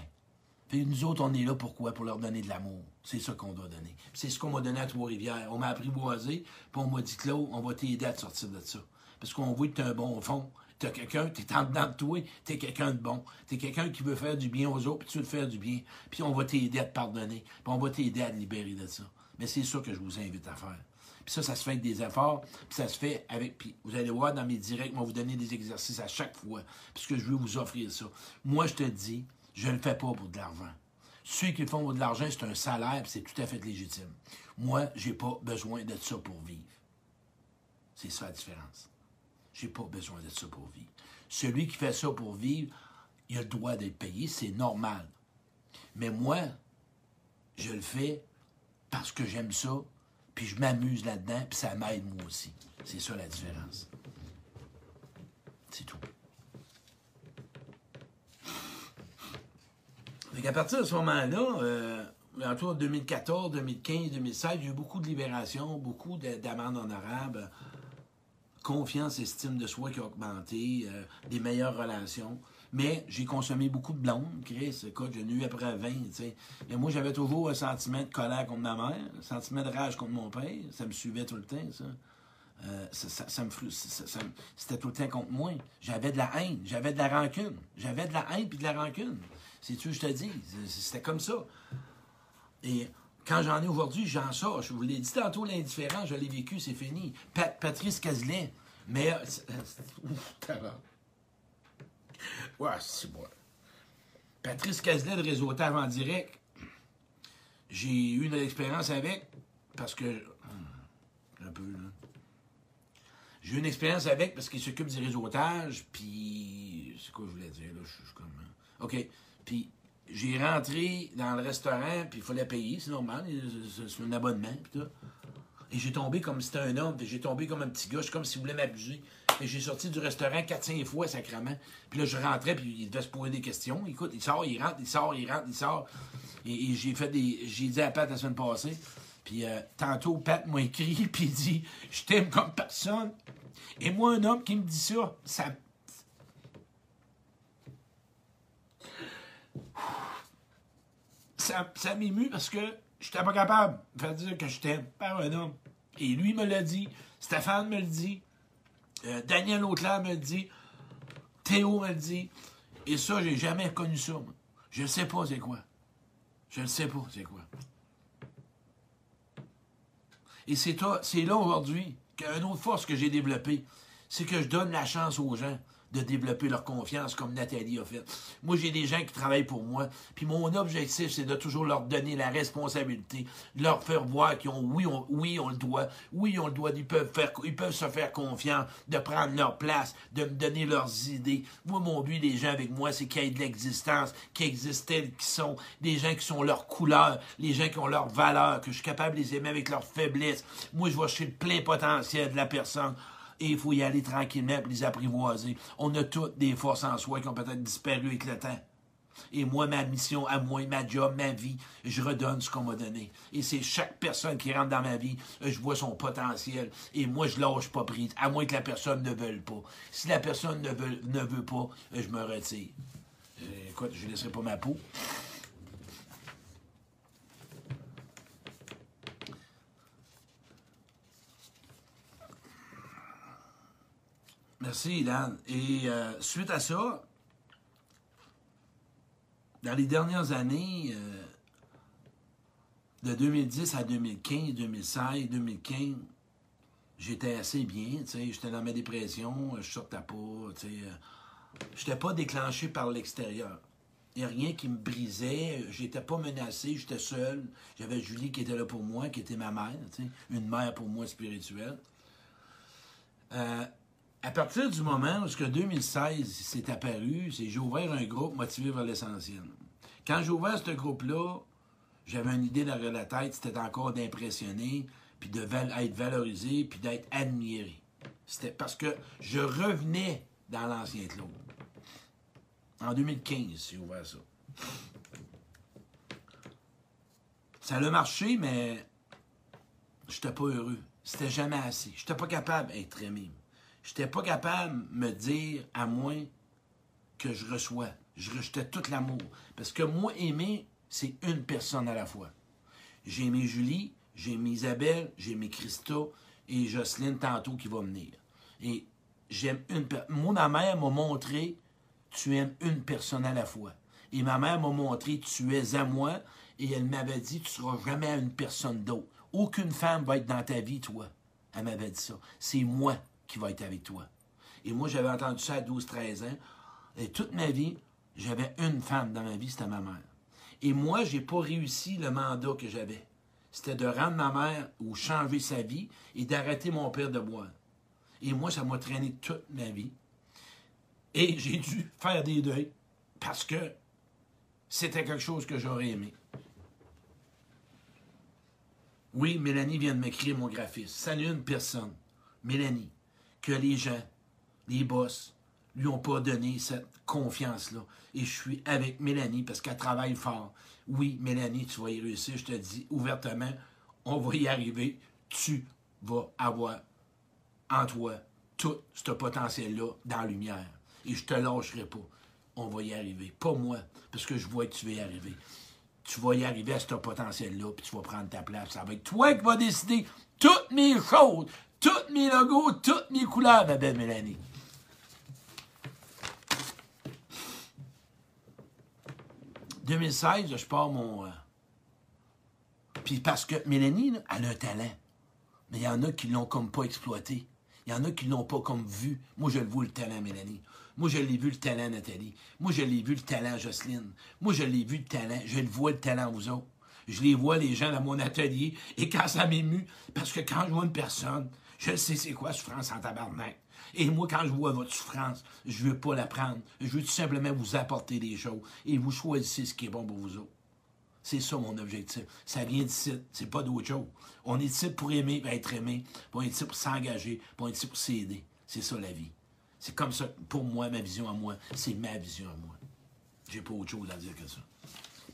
[SPEAKER 1] Nous autres, on est là pourquoi? Pour leur donner de l'amour. C'est ça qu'on doit donner. C'est ce qu'on m'a donné à Trois-Rivières. On m'a apprivoisé, puis on m'a dit, Claude, on va t'aider à te sortir de ça. Parce qu'on voit que tu un bon fond. Tu as quelqu'un, tu es en dedans de toi, tu es quelqu'un de bon. Tu es quelqu'un qui veut faire du bien aux autres, puis tu veux faire du bien. Puis on va t'aider à te pardonner, puis on va t'aider à te libérer de ça. Mais c'est ça que je vous invite à faire. Puis ça, ça se fait avec des efforts, puis ça se fait avec. Puis vous allez voir dans mes directs, on va vous donner des exercices à chaque fois, puisque je veux vous offrir ça. Moi, je te dis, je ne le fais pas pour de l'argent. Ceux qui font pour de l'argent, c'est un salaire, c'est tout à fait légitime. Moi, je n'ai pas besoin de ça pour vivre. C'est ça la différence. J'ai pas besoin de ça pour vivre. Celui qui fait ça pour vivre, il a le droit d'être payé, c'est normal. Mais moi, je le fais parce que j'aime ça, puis je m'amuse là-dedans, puis ça m'aide moi aussi. C'est ça la différence. C'est tout. Fait à partir de ce moment-là, euh, entre 2014, 2015, 2016, il y a eu beaucoup de libérations, beaucoup d'amendes honorables, confiance, estime de soi qui a augmenté, euh, des meilleures relations. Mais j'ai consommé beaucoup de blondes, Chris. Écoute, j'en ai eu après 20, tu sais. Et moi, j'avais toujours un sentiment de colère contre ma mère, un sentiment de rage contre mon père. Ça me suivait tout le temps, ça. Euh, ça, me c'était tout le temps contre moi. J'avais de la haine, j'avais de la rancune. J'avais de la haine puis de la rancune. C'est tu je te dis. C'était comme ça. Et quand j'en ai aujourd'hui, j'en sors. Je vous l'ai dit tantôt, l'indifférent, je l'ai vécu, c'est fini. Patrice Cazelet, mais. Ouf, Ouais, c'est bon. Patrice Cazelet de Réseautage en direct, j'ai eu une expérience avec, parce que. Hmm, un peu, là. J'ai eu une expérience avec parce qu'il s'occupe du réseautage, puis. C'est quoi je voulais dire, là? Je suis comme. Hein. OK. Puis j'ai rentré dans le restaurant, puis il fallait payer, c'est normal, c'est un abonnement, tout. Et j'ai tombé comme si c'était un homme, puis j'ai tombé comme un petit gars, comme s'il voulait m'abuser. Et j'ai sorti du restaurant 4-5 fois, sacrément. Puis là, je rentrais, puis il devait se poser des questions. Écoute, il sort, il rentre, il sort, il rentre, il sort. Et, j'ai fait des. J'ai dit à Pat la semaine passée, puis euh, tantôt, Pat m'a écrit, puis il dit Je t'aime comme personne. Et moi, un homme qui me dit ça, ça, ça, ça m'émue parce que je n'étais pas capable de faire dire que je t'aime par un homme. Et lui me l'a dit, Stéphane me le dit, euh, Daniel Auclair me le dit, Théo me le dit. Et ça, j'ai jamais connu ça. Je ne sais pas c'est quoi. Je ne sais pas c'est quoi. Et c'est là aujourd'hui qu'une autre force que j'ai développée, c'est que je donne la chance aux gens de développer leur confiance comme Nathalie a fait. Moi, j'ai des gens qui travaillent pour moi, puis mon objectif, c'est de toujours leur donner la responsabilité, leur faire voir qu'ils ont, oui, on, oui, on le doit, oui, on le doit, ils peuvent, faire, ils peuvent se faire confiance, de prendre leur place, de me donner leurs idées. Moi, mon but, les gens avec moi, c'est qu'il y de l'existence, qu'il existe tels qui sont, des gens qui sont leur couleur, les gens qui ont leur valeur, que je suis capable de les aimer avec leur faiblesse. Moi, je vois chez le plein potentiel de la personne et il faut y aller tranquillement pour les apprivoiser. On a toutes des forces en soi qui ont peut-être disparu avec le temps. Et moi, ma mission, à moi, ma job, ma vie, je redonne ce qu'on m'a donné. Et c'est chaque personne qui rentre dans ma vie, je vois son potentiel. Et moi, je lâche pas prise, à moins que la personne ne veuille pas. Si la personne ne veut, ne veut pas, je me retire. Euh, écoute, je ne laisserai pas ma peau. Merci, Dan. Et euh, suite à ça, dans les dernières années, euh, de 2010 à 2015, 2016, 2015, j'étais assez bien, tu sais, j'étais dans ma dépression, je sortais pas, tu sais, euh, j'étais pas déclenché par l'extérieur. Il n'y a rien qui me brisait, j'étais pas menacé, j'étais seul. J'avais Julie qui était là pour moi, qui était ma mère, tu sais, une mère pour moi spirituelle. À partir du moment où 2016 s'est apparu, c'est j'ai ouvert un groupe motivé vers l'essentiel. Quand j'ai ouvert ce groupe-là, j'avais une idée derrière la tête, c'était encore d'impressionner, puis de être valorisé, puis d'être admiré. C'était parce que je revenais dans l'ancien club. En 2015, j'ai ouvert ça. Ça a marché, mais je n'étais pas heureux. C'était jamais assez. Je n'étais pas capable d'être aimé. Je n'étais pas capable de me dire à moins que je reçois. Je rejetais tout l'amour. Parce que moi, aimer, c'est une personne à la fois. J'ai aimé Julie, j'ai aimé Isabelle, j'ai aimé Christa et Jocelyne tantôt qui va venir. Et j'aime une personne. Moi, ma mère m'a montré tu aimes une personne à la fois. Et ma mère m'a montré tu es à moi et elle m'avait dit tu seras jamais à une personne d'autre. Aucune femme va être dans ta vie, toi. Elle m'avait dit ça. C'est moi qui va être avec toi. Et moi, j'avais entendu ça à 12-13 ans. Et toute ma vie, j'avais une femme dans ma vie, c'était ma mère. Et moi, je n'ai pas réussi le mandat que j'avais. C'était de rendre ma mère ou changer sa vie et d'arrêter mon père de boire. Et moi, ça m'a traîné toute ma vie. Et j'ai dû faire des deuils parce que c'était quelque chose que j'aurais aimé. Oui, Mélanie vient de m'écrire mon graphiste. N'est une personne, Mélanie, que les gens, les boss, lui ont pas donné cette confiance-là. Et je suis avec Mélanie parce qu'elle travaille fort. Oui, Mélanie, tu vas y réussir, je te dis ouvertement, on va y arriver. Tu vas avoir en toi tout ce potentiel-là dans la lumière. Et je te lâcherai pas. On va y arriver. Pas moi, parce que je vois que tu vas y arriver. Tu vas y arriver à ce potentiel-là, puis tu vas prendre ta place. Ça va être toi qui vas décider toutes mes choses, tous mes logos, toutes mes couleurs, ma Mélanie. « 2016, je pars mon... Euh, puis parce que Mélanie, elle a un talent. Mais il y en a qui l'ont comme pas exploité. Il y en a qui l'ont pas comme vu. Moi, je le vois, le talent, Mélanie. Moi, je l'ai vu, le talent, Nathalie. Moi, je l'ai vu, le talent, Jocelyne. Moi, je l'ai vu, le talent. Je le vois, le talent, vous autres. Je les vois, les gens, dans mon atelier. Et quand ça m'émue, parce que quand je vois une personne, je sais c'est quoi souffrance en tabarnak. Et moi, quand je vois votre souffrance, je veux pas la prendre. Je veux tout simplement vous apporter des choses. Et vous choisissez ce qui est bon pour vous autres. C'est ça mon objectif. Ça vient d'ici. C'est pas d'autre chose. On est ici pour aimer, pour être aimé. on est ici pour s'engager. on est ici pour s'aider. C'est ça la vie. C'est comme ça, pour moi, ma vision à moi, c'est ma vision à moi. J'ai pas autre chose à dire que ça.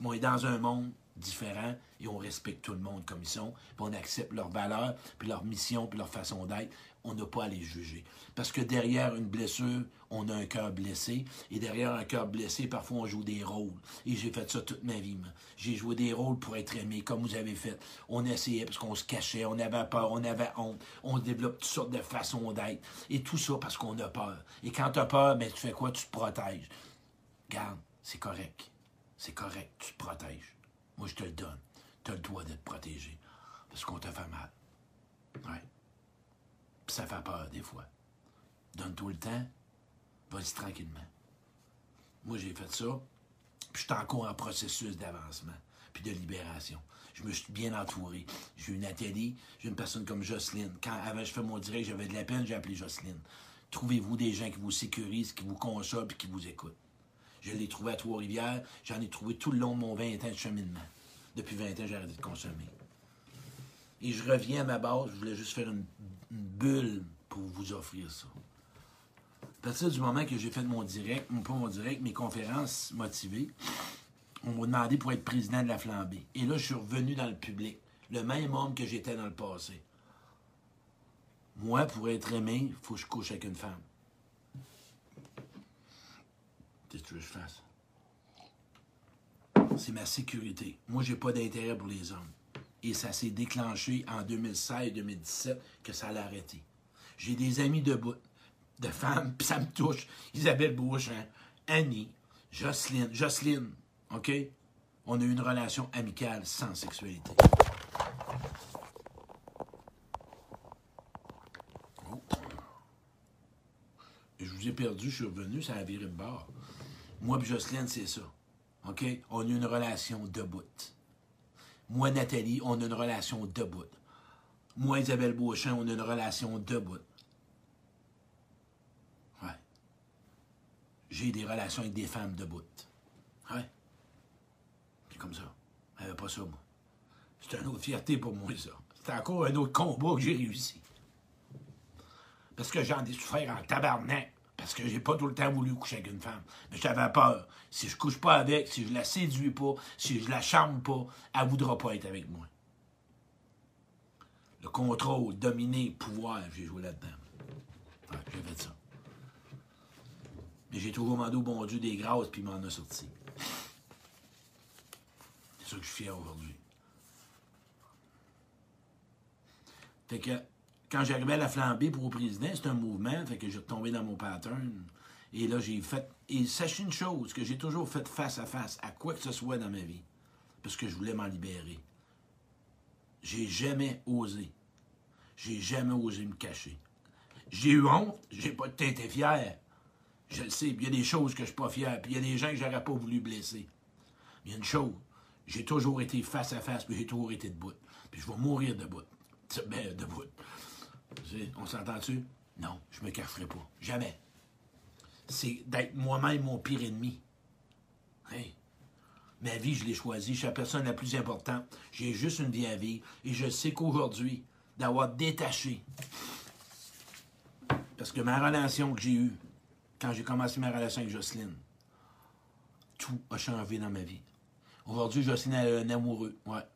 [SPEAKER 1] on est dans un monde différent et on respecte tout le monde comme ils sont, puis on accepte leurs valeurs, puis leur mission, puis leur façon d'être. On n'a pas à les juger. Parce que derrière une blessure, on a un cœur blessé. Et derrière un cœur blessé, parfois on joue des rôles. Et j'ai fait ça toute ma vie. J'ai joué des rôles pour être aimé, comme vous avez fait. On essayait parce qu'on se cachait, on avait peur, on avait honte. On développe toutes sortes de façons d'être. Et tout ça parce qu'on a peur. Et quand tu as peur, ben, tu fais quoi? Tu te protèges. Garde, c'est correct. C'est correct, tu te protèges. Moi, je te le donne. Tu as le droit d'être protégé. Parce qu'on te fait mal. Ouais. Puis ça fait peur des fois. Donne tout le temps. Vas-y tranquillement. Moi, j'ai fait ça. Puis je suis encore en processus d'avancement. Puis de libération. Je me suis bien entouré. J'ai une atelier. J'ai une personne comme Jocelyne. Quand avant je fais mon direct, j'avais de la peine, j'ai appelé Jocelyne. Trouvez-vous des gens qui vous sécurisent, qui vous consolent et qui vous écoutent. Je l'ai trouvé à Trois-Rivières. J'en ai trouvé tout le long de mon 20 ans de cheminement. Depuis 20 ans, j'ai arrêté de consommer. Et je reviens à ma base. Je voulais juste faire une, bulle pour vous offrir ça. À partir du moment que j'ai fait mon direct, pas mon direct, mes conférences motivées, on m'a demandé pour être président de la flambée. Et là, je suis revenu dans le public. Le même homme que j'étais dans le passé. Moi, pour être aimé, il faut que je couche avec une femme. Je fasse? C'est ma sécurité. Moi, j'ai pas d'intérêt pour les hommes. Et ça s'est déclenché en 2016-2017 que ça l'a arrêté. J'ai des amis de de femmes, puis ça me touche. Isabelle Beauchamp, Annie, Jocelyne. Jocelyne, OK? On a eu une relation amicale sans sexualité. Oh. Je vous ai perdu, je suis revenu, ça a viré de bord. Moi et Jocelyne, c'est ça. OK? On a une relation debout. Moi, Nathalie, on a une relation debout. Moi, Isabelle Beauchamp, on a une relation debout. Ouais. J'ai des relations avec des femmes debout. Ouais. C'est comme ça. Elle pas ça, moi. C'est une autre fierté pour moi, ça. C'est encore un autre combat que j'ai réussi. Parce que j'en ai souffert en tabarnak. Parce que j'ai pas tout le temps voulu coucher avec une femme. Mais j'avais peur. Si je couche pas avec, si je la séduis pas, si je la charme pas, elle voudra pas être avec moi. Le contrôle, dominer, pouvoir, j'ai joué là-dedans. j'ai fait ça. Mais j'ai toujours demandé au bon Dieu des grâces, puis il m'en a sorti. C'est ça que je suis fier aujourd'hui. Fait quand j'arrivais à la flambée pour le président, c'était un mouvement, fait que j'ai retombé dans mon pattern. Et là, j'ai fait. Et sachez une chose, que j'ai toujours fait face à face à quoi que ce soit dans ma vie. Parce que je voulais m'en libérer. J'ai jamais osé. J'ai jamais osé me cacher. J'ai eu honte, j'ai pas été fier. Je le sais, il y a des choses que je suis pas fier, puis il y a des gens que j'aurais pas voulu blesser. Mais il y a une chose, j'ai toujours été face à face, puis j'ai toujours été debout. Puis je vais mourir debout. Ben, debout. On s'entend-tu? Non, je me cacherai pas. Jamais. C'est d'être moi-même mon pire ennemi. Hey. Ma vie, je l'ai choisie. Je suis la personne la plus importante. J'ai juste une vie à vivre. Et je sais qu'aujourd'hui, d'avoir détaché, parce que ma relation que j'ai eue, quand j'ai commencé ma relation avec Jocelyne, tout a changé dans ma vie. Aujourd'hui, Jocelyne est un amoureux, ouais.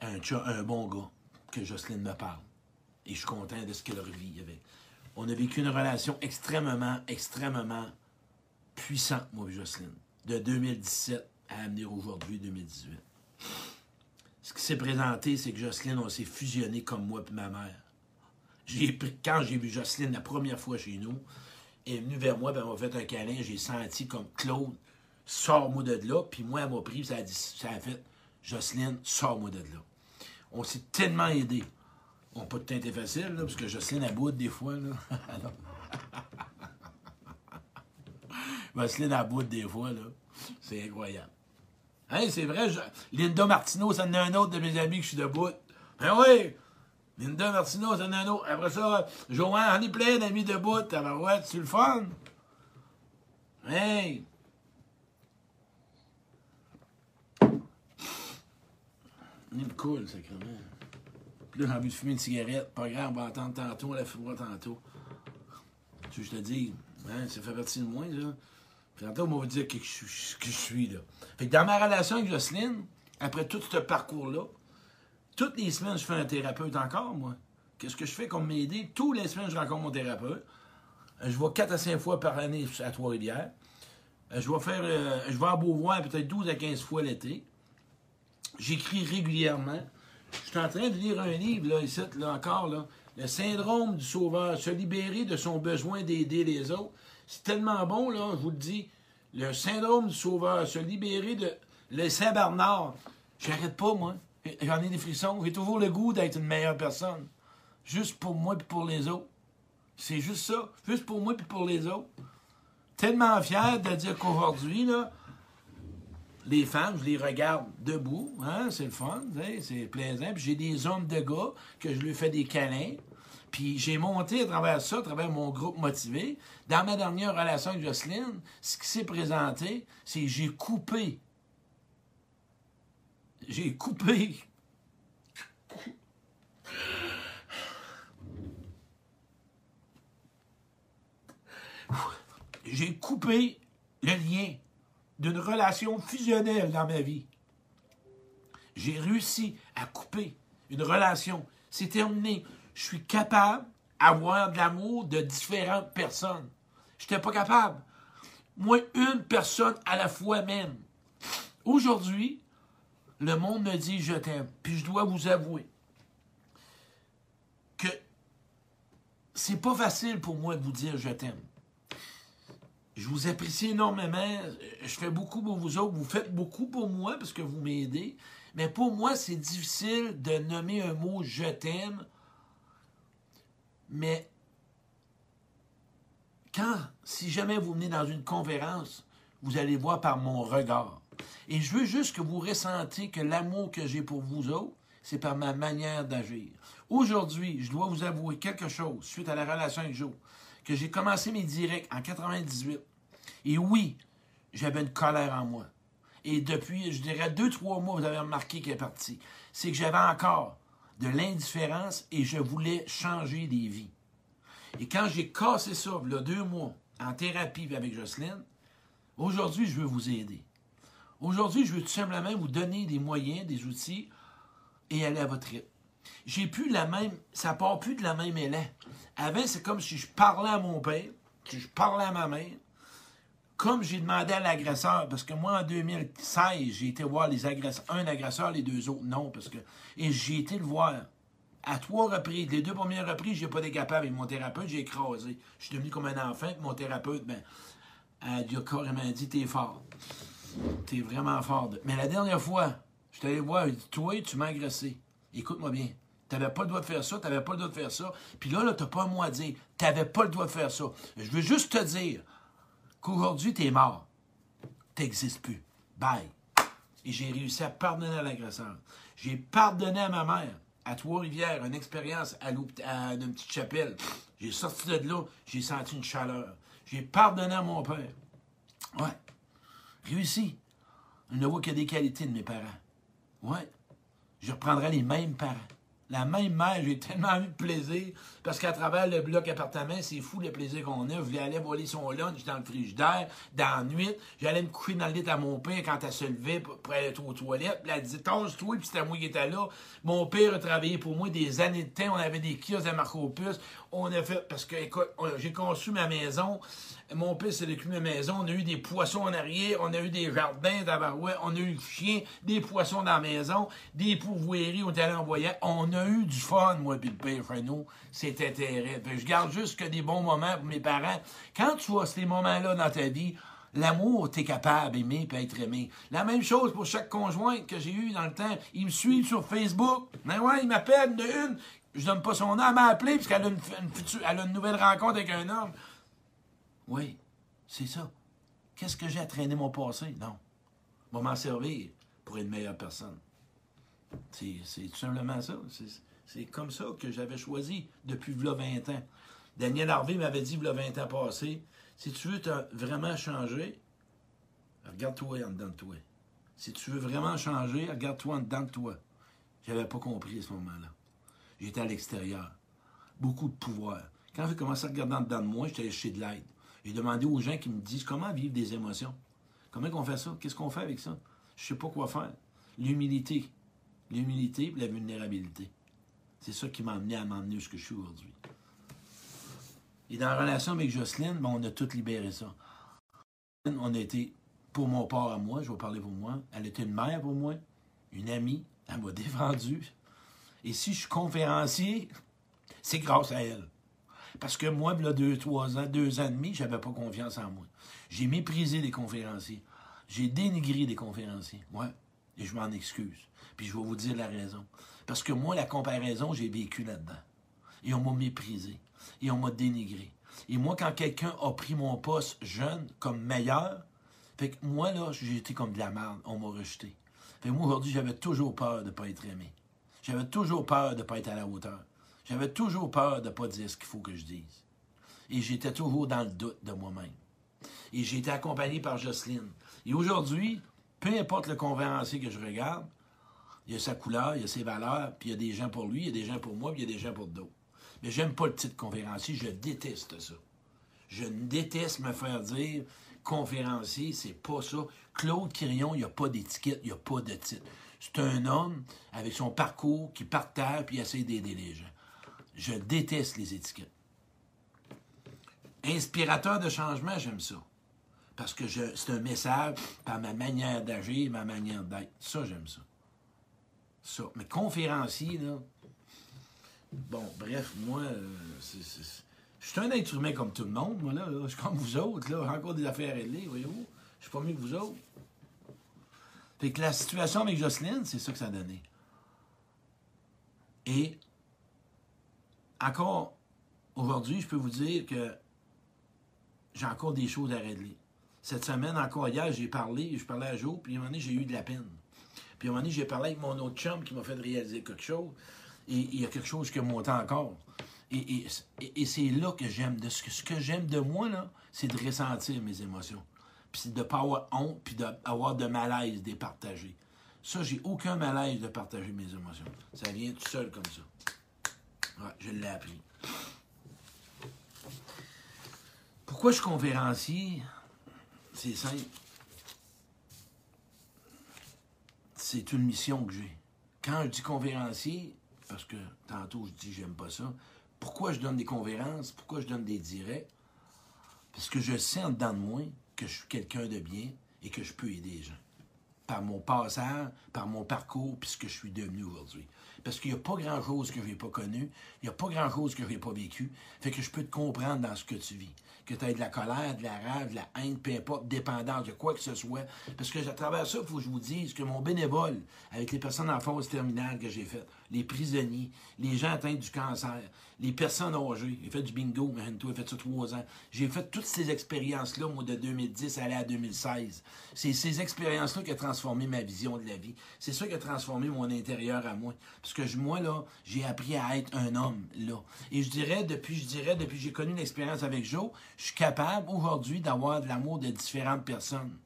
[SPEAKER 1] Un bon gars que Jocelyne me parle. Et je suis content de ce qu'elle vit avec. On a vécu une relation extrêmement, extrêmement puissante, moi et Jocelyne. De 2017 à amener aujourd'hui 2018. Ce qui s'est présenté, c'est que Jocelyne, on s'est fusionné comme moi et ma mère. J'ai quand j'ai vu Jocelyne la première fois chez nous, elle est venue vers moi, elle m'a fait un câlin, j'ai senti comme Claude, sors-moi de là, puis moi, elle m'a pris, ça a, dit, ça a fait, Jocelyne, sors-moi de là. On s'est tellement aidés. On tout été facile, là, parce que Jocelyne aboute des fois. Là. Jocelyne aboute des fois, là. C'est incroyable. Hein, c'est vrai, Linda Martineau, ça en a un autre de mes amis que je suis debout. Ben oui! Linda Martineau, ça en a un autre. Après ça, Joanne, on est plein d'amis debout. ouais, c'est le fun. Hey! Est cool, sacrément. Puis là, j'ai envie de fumer une cigarette. Pas grave, on va attendre tantôt, on la fumera tantôt. Tu veux je te dis, hein, ça fait partie de moi. Puis tantôt, on va dire que je, que je suis, là. Fait que dans ma relation avec Jocelyne, après tout ce parcours-là, toutes les semaines, je fais un thérapeute encore, moi. Qu'est-ce que je fais comme m'aider? Toutes les semaines, je rencontre mon thérapeute. Euh, je vais 4 à 5 fois par année à Trois-Rivières. Euh, je vais faire, euh, je vais à Beauvoir peut-être 12 à 15 fois l'été. J'écris régulièrement. Je suis en train de lire un livre, là, ici, là, encore, là. Le syndrome du sauveur, se libérer de son besoin d'aider les autres. C'est tellement bon, là, je vous le dis. Le syndrome du sauveur, se libérer de. Le Saint-Bernard. J'arrête pas, moi. J'en ai des frissons. J'ai toujours le goût d'être une meilleure personne. Juste pour moi et pour les autres. C'est juste ça. Juste pour moi et pour les autres. Tellement fier de dire qu'aujourd'hui, là, les femmes, je les regarde debout, hein, c'est le fun, c'est plaisant. Puis j'ai des hommes de gars que je lui fais des câlins. Puis j'ai monté à travers ça, à travers mon groupe motivé. Dans ma dernière relation avec Jocelyne, ce qui s'est présenté, c'est que j'ai coupé. J'ai coupé. J'ai coupé le lien d'une relation fusionnelle dans ma vie. J'ai réussi à couper une relation. C'est terminé. Je suis capable d'avoir de l'amour de différentes personnes. Je n'étais pas capable. Moi, une personne à la fois même. Aujourd'hui, le monde me dit je t'aime. Puis je dois vous avouer que c'est pas facile pour moi de vous dire je t'aime. Je vous apprécie énormément. Je fais beaucoup pour vous autres. Vous faites beaucoup pour moi parce que vous m'aidez. Mais pour moi, c'est difficile de nommer un mot je t'aime. Mais quand, si jamais vous venez dans une conférence, vous allez voir par mon regard. Et je veux juste que vous ressentiez que l'amour que j'ai pour vous autres, c'est par ma manière d'agir. Aujourd'hui, je dois vous avouer quelque chose suite à la relation avec Joe que j'ai commencé mes directs en 98. Et oui, j'avais une colère en moi. Et depuis, je dirais, deux, trois mois, vous avez remarqué qu'elle est partie. C'est que j'avais encore de l'indifférence et je voulais changer des vies. Et quand j'ai cassé ça, deux mois, en thérapie avec Jocelyne, aujourd'hui, je veux vous aider. Aujourd'hui, je veux tout simplement vous donner des moyens, des outils et aller à votre rythme j'ai plus la même, ça part plus de la même élan. Avant, c'est comme si je parlais à mon père, je parlais à ma mère. Comme j'ai demandé à l'agresseur, parce que moi, en 2016, j'ai été voir les agresseurs, un agresseur, les deux autres, non, parce que. Et j'ai été le voir. À trois reprises, les deux premières reprises, j'ai pas été capable avec mon thérapeute, j'ai écrasé. Je suis devenu comme un enfant, puis mon thérapeute, ben, elle a carrément dit T'es fort. T'es vraiment fort. Mais la dernière fois, je suis allé voir, il dit Toi, tu m'as agressé. Écoute-moi bien. Tu n'avais pas le droit de faire ça, tu n'avais pas le droit de faire ça. Puis là, là tu n'as pas un mot à dire. Tu n'avais pas le droit de faire ça. Je veux juste te dire qu'aujourd'hui, tu es mort. Tu n'existes plus. Bye. Et j'ai réussi à pardonner à l'agresseur. J'ai pardonné à ma mère, à Trois-Rivières, une expérience à, à une petite chapelle. J'ai sorti de là, j'ai senti une chaleur. J'ai pardonné à mon père. Ouais. Réussi. Je ne vois que des qualités de mes parents. Ouais. Je reprendrai les mêmes parents. La même mère, j'ai tellement eu de plaisir parce qu'à travers le bloc appartement, c'est fou le plaisir qu'on a. Je voulais aller voler son lunch dans le frigidaire, dans la nuit. J'allais me coucher dans le lit à mon père quand elle se levait pour, aller aux toilettes. Puis elle disait Tâche-toi, puis c'était moi qui étais là. Mon père a travaillé pour moi des années de temps. On avait des kiosques à Marco On a fait, parce que, écoute, j'ai conçu ma maison. Mon père s'est occupé ma maison. On a eu des poissons en arrière. On a eu des jardins d'Avarouet. On a eu des chiens, des poissons dans la maison, des pourvoiries. On était allé en voyage. On a eu du fun, moi, puis le père. C'était terrible. Je garde juste que des bons moments pour mes parents. Quand tu as ces moments-là dans ta vie, L'amour, tu es capable d'aimer et être aimé. La même chose pour chaque conjointe que j'ai eu dans le temps. Ils me suivent sur Facebook. Mais ouais, ils m'appellent de une. Je donne pas son nom. Elle m'a appelé parce qu'elle a, une, a une nouvelle rencontre avec un homme. Oui, c'est ça. Qu'est-ce que j'ai à traîner mon passé? Non. Je m'en servir pour être une meilleure personne. C'est tout simplement ça. C'est comme ça que j'avais choisi depuis 20 ans. Daniel Harvey m'avait dit 20 ans passés, si tu veux vraiment changer, regarde-toi en dedans de toi. Si tu veux vraiment changer, regarde-toi en dedans de toi. J'avais pas compris à ce moment-là. J'étais à l'extérieur. Beaucoup de pouvoir. Quand j'ai commencé à regarder en dedans de moi, j'étais allé chercher de l'aide. J'ai demandé aux gens qui me disent comment vivre des émotions? Comment on fait ça? Qu'est-ce qu'on fait avec ça? Je sais pas quoi faire. L'humilité. L'humilité et la vulnérabilité. C'est ça qui m'a amené à m'emmener ce que je suis aujourd'hui. Et dans la relation avec Jocelyne, ben, on a tout libéré ça. On a été, pour mon part à moi, je vais parler pour moi, elle était une mère pour moi, une amie, elle m'a défendu. Et si je suis conférencier, c'est grâce à elle. Parce que moi, là, deux, trois ans, deux ans et demi, j'avais pas confiance en moi. J'ai méprisé les conférenciers. J'ai dénigré des conférenciers. Ouais. Et je m'en excuse. Puis je vais vous dire la raison. Parce que moi, la comparaison, j'ai vécu là-dedans. Et on m'a méprisé. Et on m'a dénigré. Et moi, quand quelqu'un a pris mon poste jeune comme meilleur, fait que moi, là, j'ai été comme de la merde. On m'a rejeté. Fait que moi, aujourd'hui, j'avais toujours peur de ne pas être aimé. J'avais toujours peur de ne pas être à la hauteur. J'avais toujours peur de ne pas dire ce qu'il faut que je dise. Et j'étais toujours dans le doute de moi-même. Et j'ai été accompagné par Jocelyne. Et aujourd'hui, peu importe le conférencier que je regarde, il y a sa couleur, il y a ses valeurs, puis il y a des gens pour lui, il y a des gens pour moi, puis il y a des gens pour d'autres. Mais j'aime pas le titre conférencier, je déteste ça. Je déteste me faire dire conférencier, c'est pas ça. Claude Quirion, il n'y a pas d'étiquette, il n'y a pas de titre. C'est un homme avec son parcours qui partage puis essaie d'aider les gens. Je déteste les étiquettes. Inspirateur de changement, j'aime ça. Parce que c'est un message par ma manière d'agir, ma manière d'être. Ça, j'aime ça ça. Mais conférencier, là. Bon, bref, moi, euh, je suis un être humain comme tout le monde, moi, là. Je suis comme vous autres, là. Encore des affaires à régler, voyez-vous. Je suis pas mieux que vous autres. Fait que la situation avec Jocelyne, c'est ça que ça a donné. Et encore aujourd'hui, je peux vous dire que j'ai encore des choses à régler. Cette semaine, encore hier, j'ai parlé, je parlais à Joe, puis à un moment donné, j'ai eu de la peine. Puis à un moment donné, j'ai parlé avec mon autre chum qui m'a fait réaliser quelque chose. Et il y a quelque chose qui monté encore. Et, c'est là que j'aime. De ce, que, j'aime de moi, là, c'est de ressentir mes émotions. Puis de ne pas avoir honte, puis d'avoir de malaise, de partager. Ça, j'ai aucun malaise de partager mes émotions. Ça vient tout seul comme ça. Ouais, je l'ai appris. Pourquoi je suis conférencier? C'est simple. c'est une mission que j'ai. Quand je dis conférencier, parce que tantôt je dis j'aime pas ça, pourquoi je donne des conférences, pourquoi je donne des directs? Parce que je sens dedans de moi que je suis quelqu'un de bien et que je peux aider les gens. Par mon passage, par mon parcours, puis ce que je suis devenu aujourd'hui. Parce qu'il n'y a pas grand-chose que je n'ai pas connu, il n'y a pas grand-chose que je n'ai pas vécu. Fait que je peux te comprendre dans ce que tu vis. Que tu aies de la colère, de la rage, de la haine, peu importe, dépendance de quoi que ce soit. Parce que à travers ça, il faut que je vous dise que mon bénévole, avec les personnes en phase terminale que j'ai faites, les prisonniers, les gens atteints du cancer, les personnes âgées, j'ai fait du bingo, j'ai fait ça trois ans. J'ai fait toutes ces expériences-là, moi, de 2010 à, à 2016. C'est ces expériences-là qui ont transformé ma vision de la vie. C'est ça qui a transformé mon intérieur à moi. Parce que moi, là, j'ai appris à être un homme, là. Et je dirais, depuis, je dirais, depuis j'ai connu l'expérience avec Joe, je suis capable aujourd'hui d'avoir de l'amour de différentes personnes.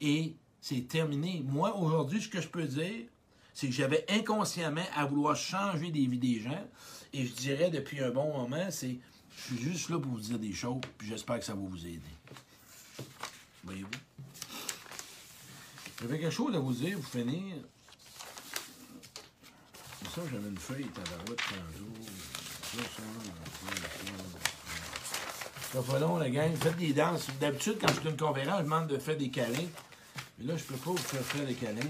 [SPEAKER 1] Et c'est terminé. Moi, aujourd'hui, ce que je peux dire, c'est que j'avais inconsciemment à vouloir changer des vies des gens. Et je dirais depuis un bon moment, c'est je suis juste là pour vous dire des choses, puis j'espère que ça va vous aider. Voyez-vous? J'avais quelque chose à vous dire, vous finir. Ça, j'avais une feuille tabarouette jour. Ça, pas long, la gang. Faites des danses. D'habitude, quand je fais une conférence, je demande de faire des câlins. Mais là, je peux pas vous faire faire des câlins.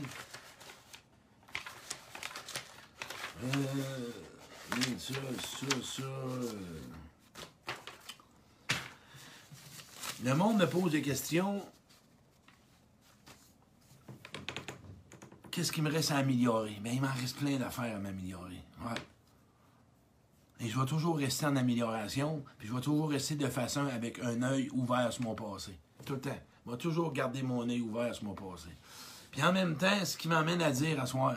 [SPEAKER 1] Euh, ça. Le monde me pose des questions. Qu'est-ce qui me reste à améliorer? Bien, il m'en reste plein d'affaires à m'améliorer. Ouais. Et je vais toujours rester en amélioration, puis je vais toujours rester de façon avec un œil ouvert sur mon passé. Tout le temps. Je vais toujours garder mon œil ouvert sur mon passé. Puis en même temps, ce qui m'amène à dire à soir,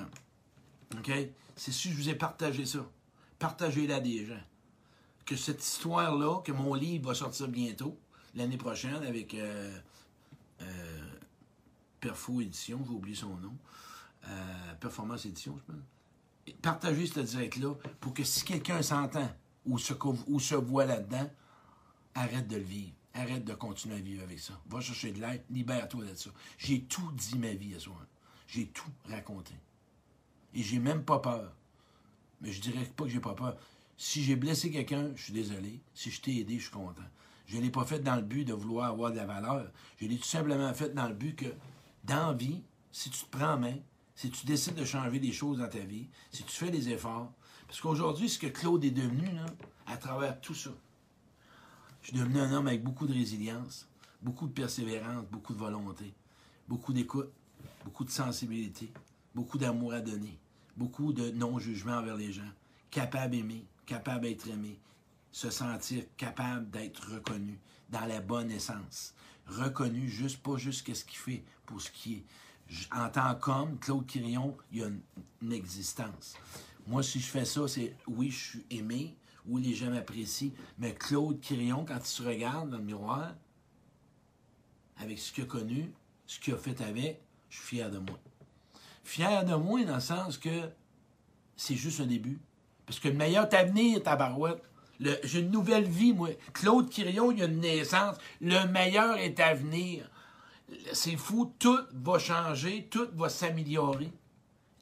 [SPEAKER 1] OK? C'est si je vous ai partagé ça. Partagez-la à des gens. Que cette histoire-là, que mon livre va sortir bientôt, l'année prochaine, avec euh, euh, Perfo Édition, j'ai oublié son nom. Euh, Performance Édition, je pense. Partagez ce direct-là pour que si quelqu'un s'entend ou se, ou se voit là-dedans, arrête de le vivre. Arrête de continuer à vivre avec ça. Va chercher de l'aide, libère-toi de ça. J'ai tout dit ma vie à soi. J'ai tout raconté. Et j'ai même pas peur. Mais je dirais pas que j'ai pas peur. Si j'ai blessé quelqu'un, je suis désolé. Si je t'ai aidé, je suis content. Je ne l'ai pas fait dans le but de vouloir avoir de la valeur. Je l'ai tout simplement fait dans le but que, dans vie, si tu te prends en main, si tu décides de changer des choses dans ta vie, si tu fais des efforts, parce qu'aujourd'hui, ce que Claude est devenu, à travers tout ça, je suis devenu un homme avec beaucoup de résilience, beaucoup de persévérance, beaucoup de volonté, beaucoup d'écoute, beaucoup de sensibilité, beaucoup d'amour à donner, beaucoup de non-jugement envers les gens, capable d'aimer, capable d'être aimé, se sentir capable d'être reconnu dans la bonne essence. Reconnu juste, pas juste qu'est-ce qu'il fait pour ce qui est. En tant qu'homme, Claude Quirion, il y a une, existence. Moi, si je fais ça, c'est oui, je suis aimé, oui, les gens m'apprécient, mais Claude Quirion, quand il se regarde dans le miroir, avec ce qu'il a connu, ce qu'il a fait avec, je suis fier de moi fier de moi dans le sens que c'est juste un début. Parce que le meilleur avenir, tabarouette, j'ai une nouvelle vie, moi. Claude Quirion, il y a une naissance. Le meilleur est à venir. C'est fou, tout va changer, tout va s'améliorer.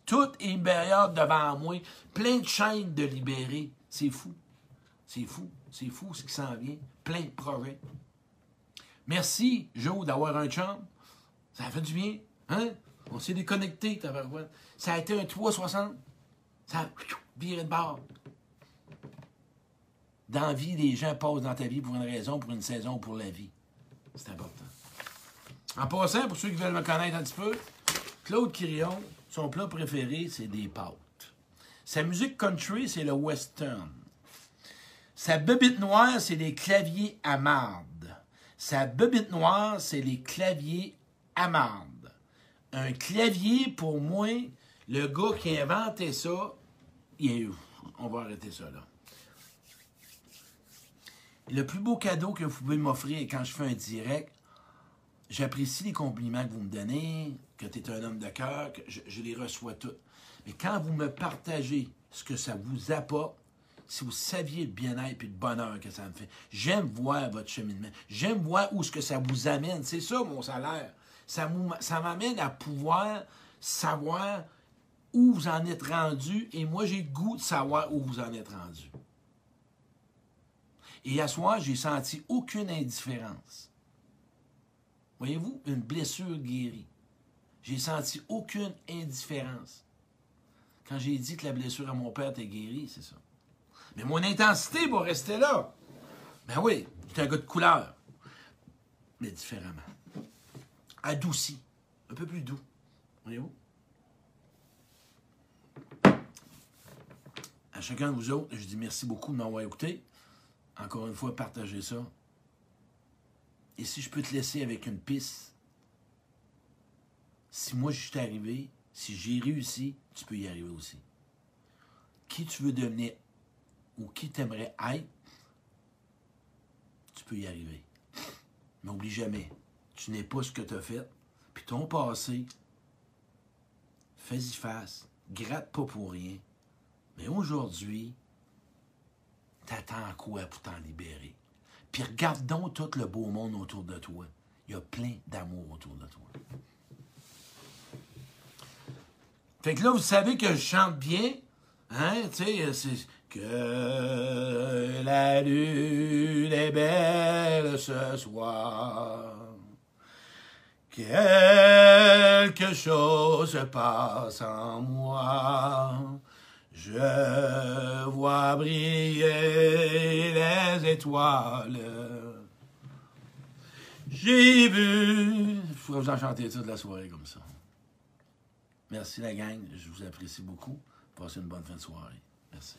[SPEAKER 1] Tout est meilleur devant moi. Plein de chaînes de libérer. C'est fou. C'est fou. C'est fou ce qui s'en vient. Plein de projets. Merci, Joe, d'avoir un chum. Ça fait du bien. Hein? On s'est déconnecté, Ça a été un 360. Ça a viré de bord. Dans la vie, les gens passent dans ta vie pour une raison, pour une saison, pour la vie. C'est important. En passant, pour ceux qui veulent me connaître un petit peu, Claude Quirion, son plat préféré, c'est des pâtes. Sa musique country, c'est le western. Sa bebite noire, c'est les claviers à marde. Sa bebite noire, c'est les claviers à marde un clavier, pour moi, le gars qui a inventé ça, il on va arrêter ça là. Le plus beau cadeau que vous pouvez m'offrir quand je fais un direct, j'apprécie les compliments que vous me donnez, que tu es un homme de cœur, que je, les reçois tous. Mais quand vous me partagez ce que ça vous apporte, si vous saviez le bien-être et le bonheur que ça me fait, j'aime voir votre cheminement. J'aime voir où ce que ça vous amène. C'est ça mon salaire ça m'amène à pouvoir savoir où vous en êtes rendu et moi j'ai le goût de savoir où vous en êtes rendu. Et à soir, j'ai senti aucune indifférence. Voyez-vous, une blessure guérie. J'ai senti aucune indifférence. Quand j'ai dit que la blessure à mon père était guérie, c'est ça. Mais mon intensité va rester là. Ben oui, j'étais un gars de couleur. Mais différemment. Adouci. Un peu plus doux. Voyez-vous? À chacun de vous autres, je dis merci beaucoup de m'avoir écouté. Encore une fois, partagez ça. Et si je peux te laisser avec une piste, si moi je suis arrivé, si j'ai réussi, tu peux y arriver aussi. Qui tu veux devenir ou qui t'aimerais être, tu peux y arriver. N'oublie jamais, tu n'es pas ce que tu as fait, puis ton passé, fais-y face, gratte pas pour rien. Mais aujourd'hui, t'attends quoi pour t'en libérer? Puis regarde donc tout le beau monde autour de toi. Il y a plein d'amour autour de toi. Fait que là, vous savez que je chante bien. Hein? Tu sais, c'est que la lune est belle ce soir. Quelque chose se passe en moi. Je vois briller les étoiles. J'ai vu. Il faut vous en chanter toute la soirée comme ça. Merci la gang, je vous apprécie beaucoup. Passez une bonne fin de soirée. Merci.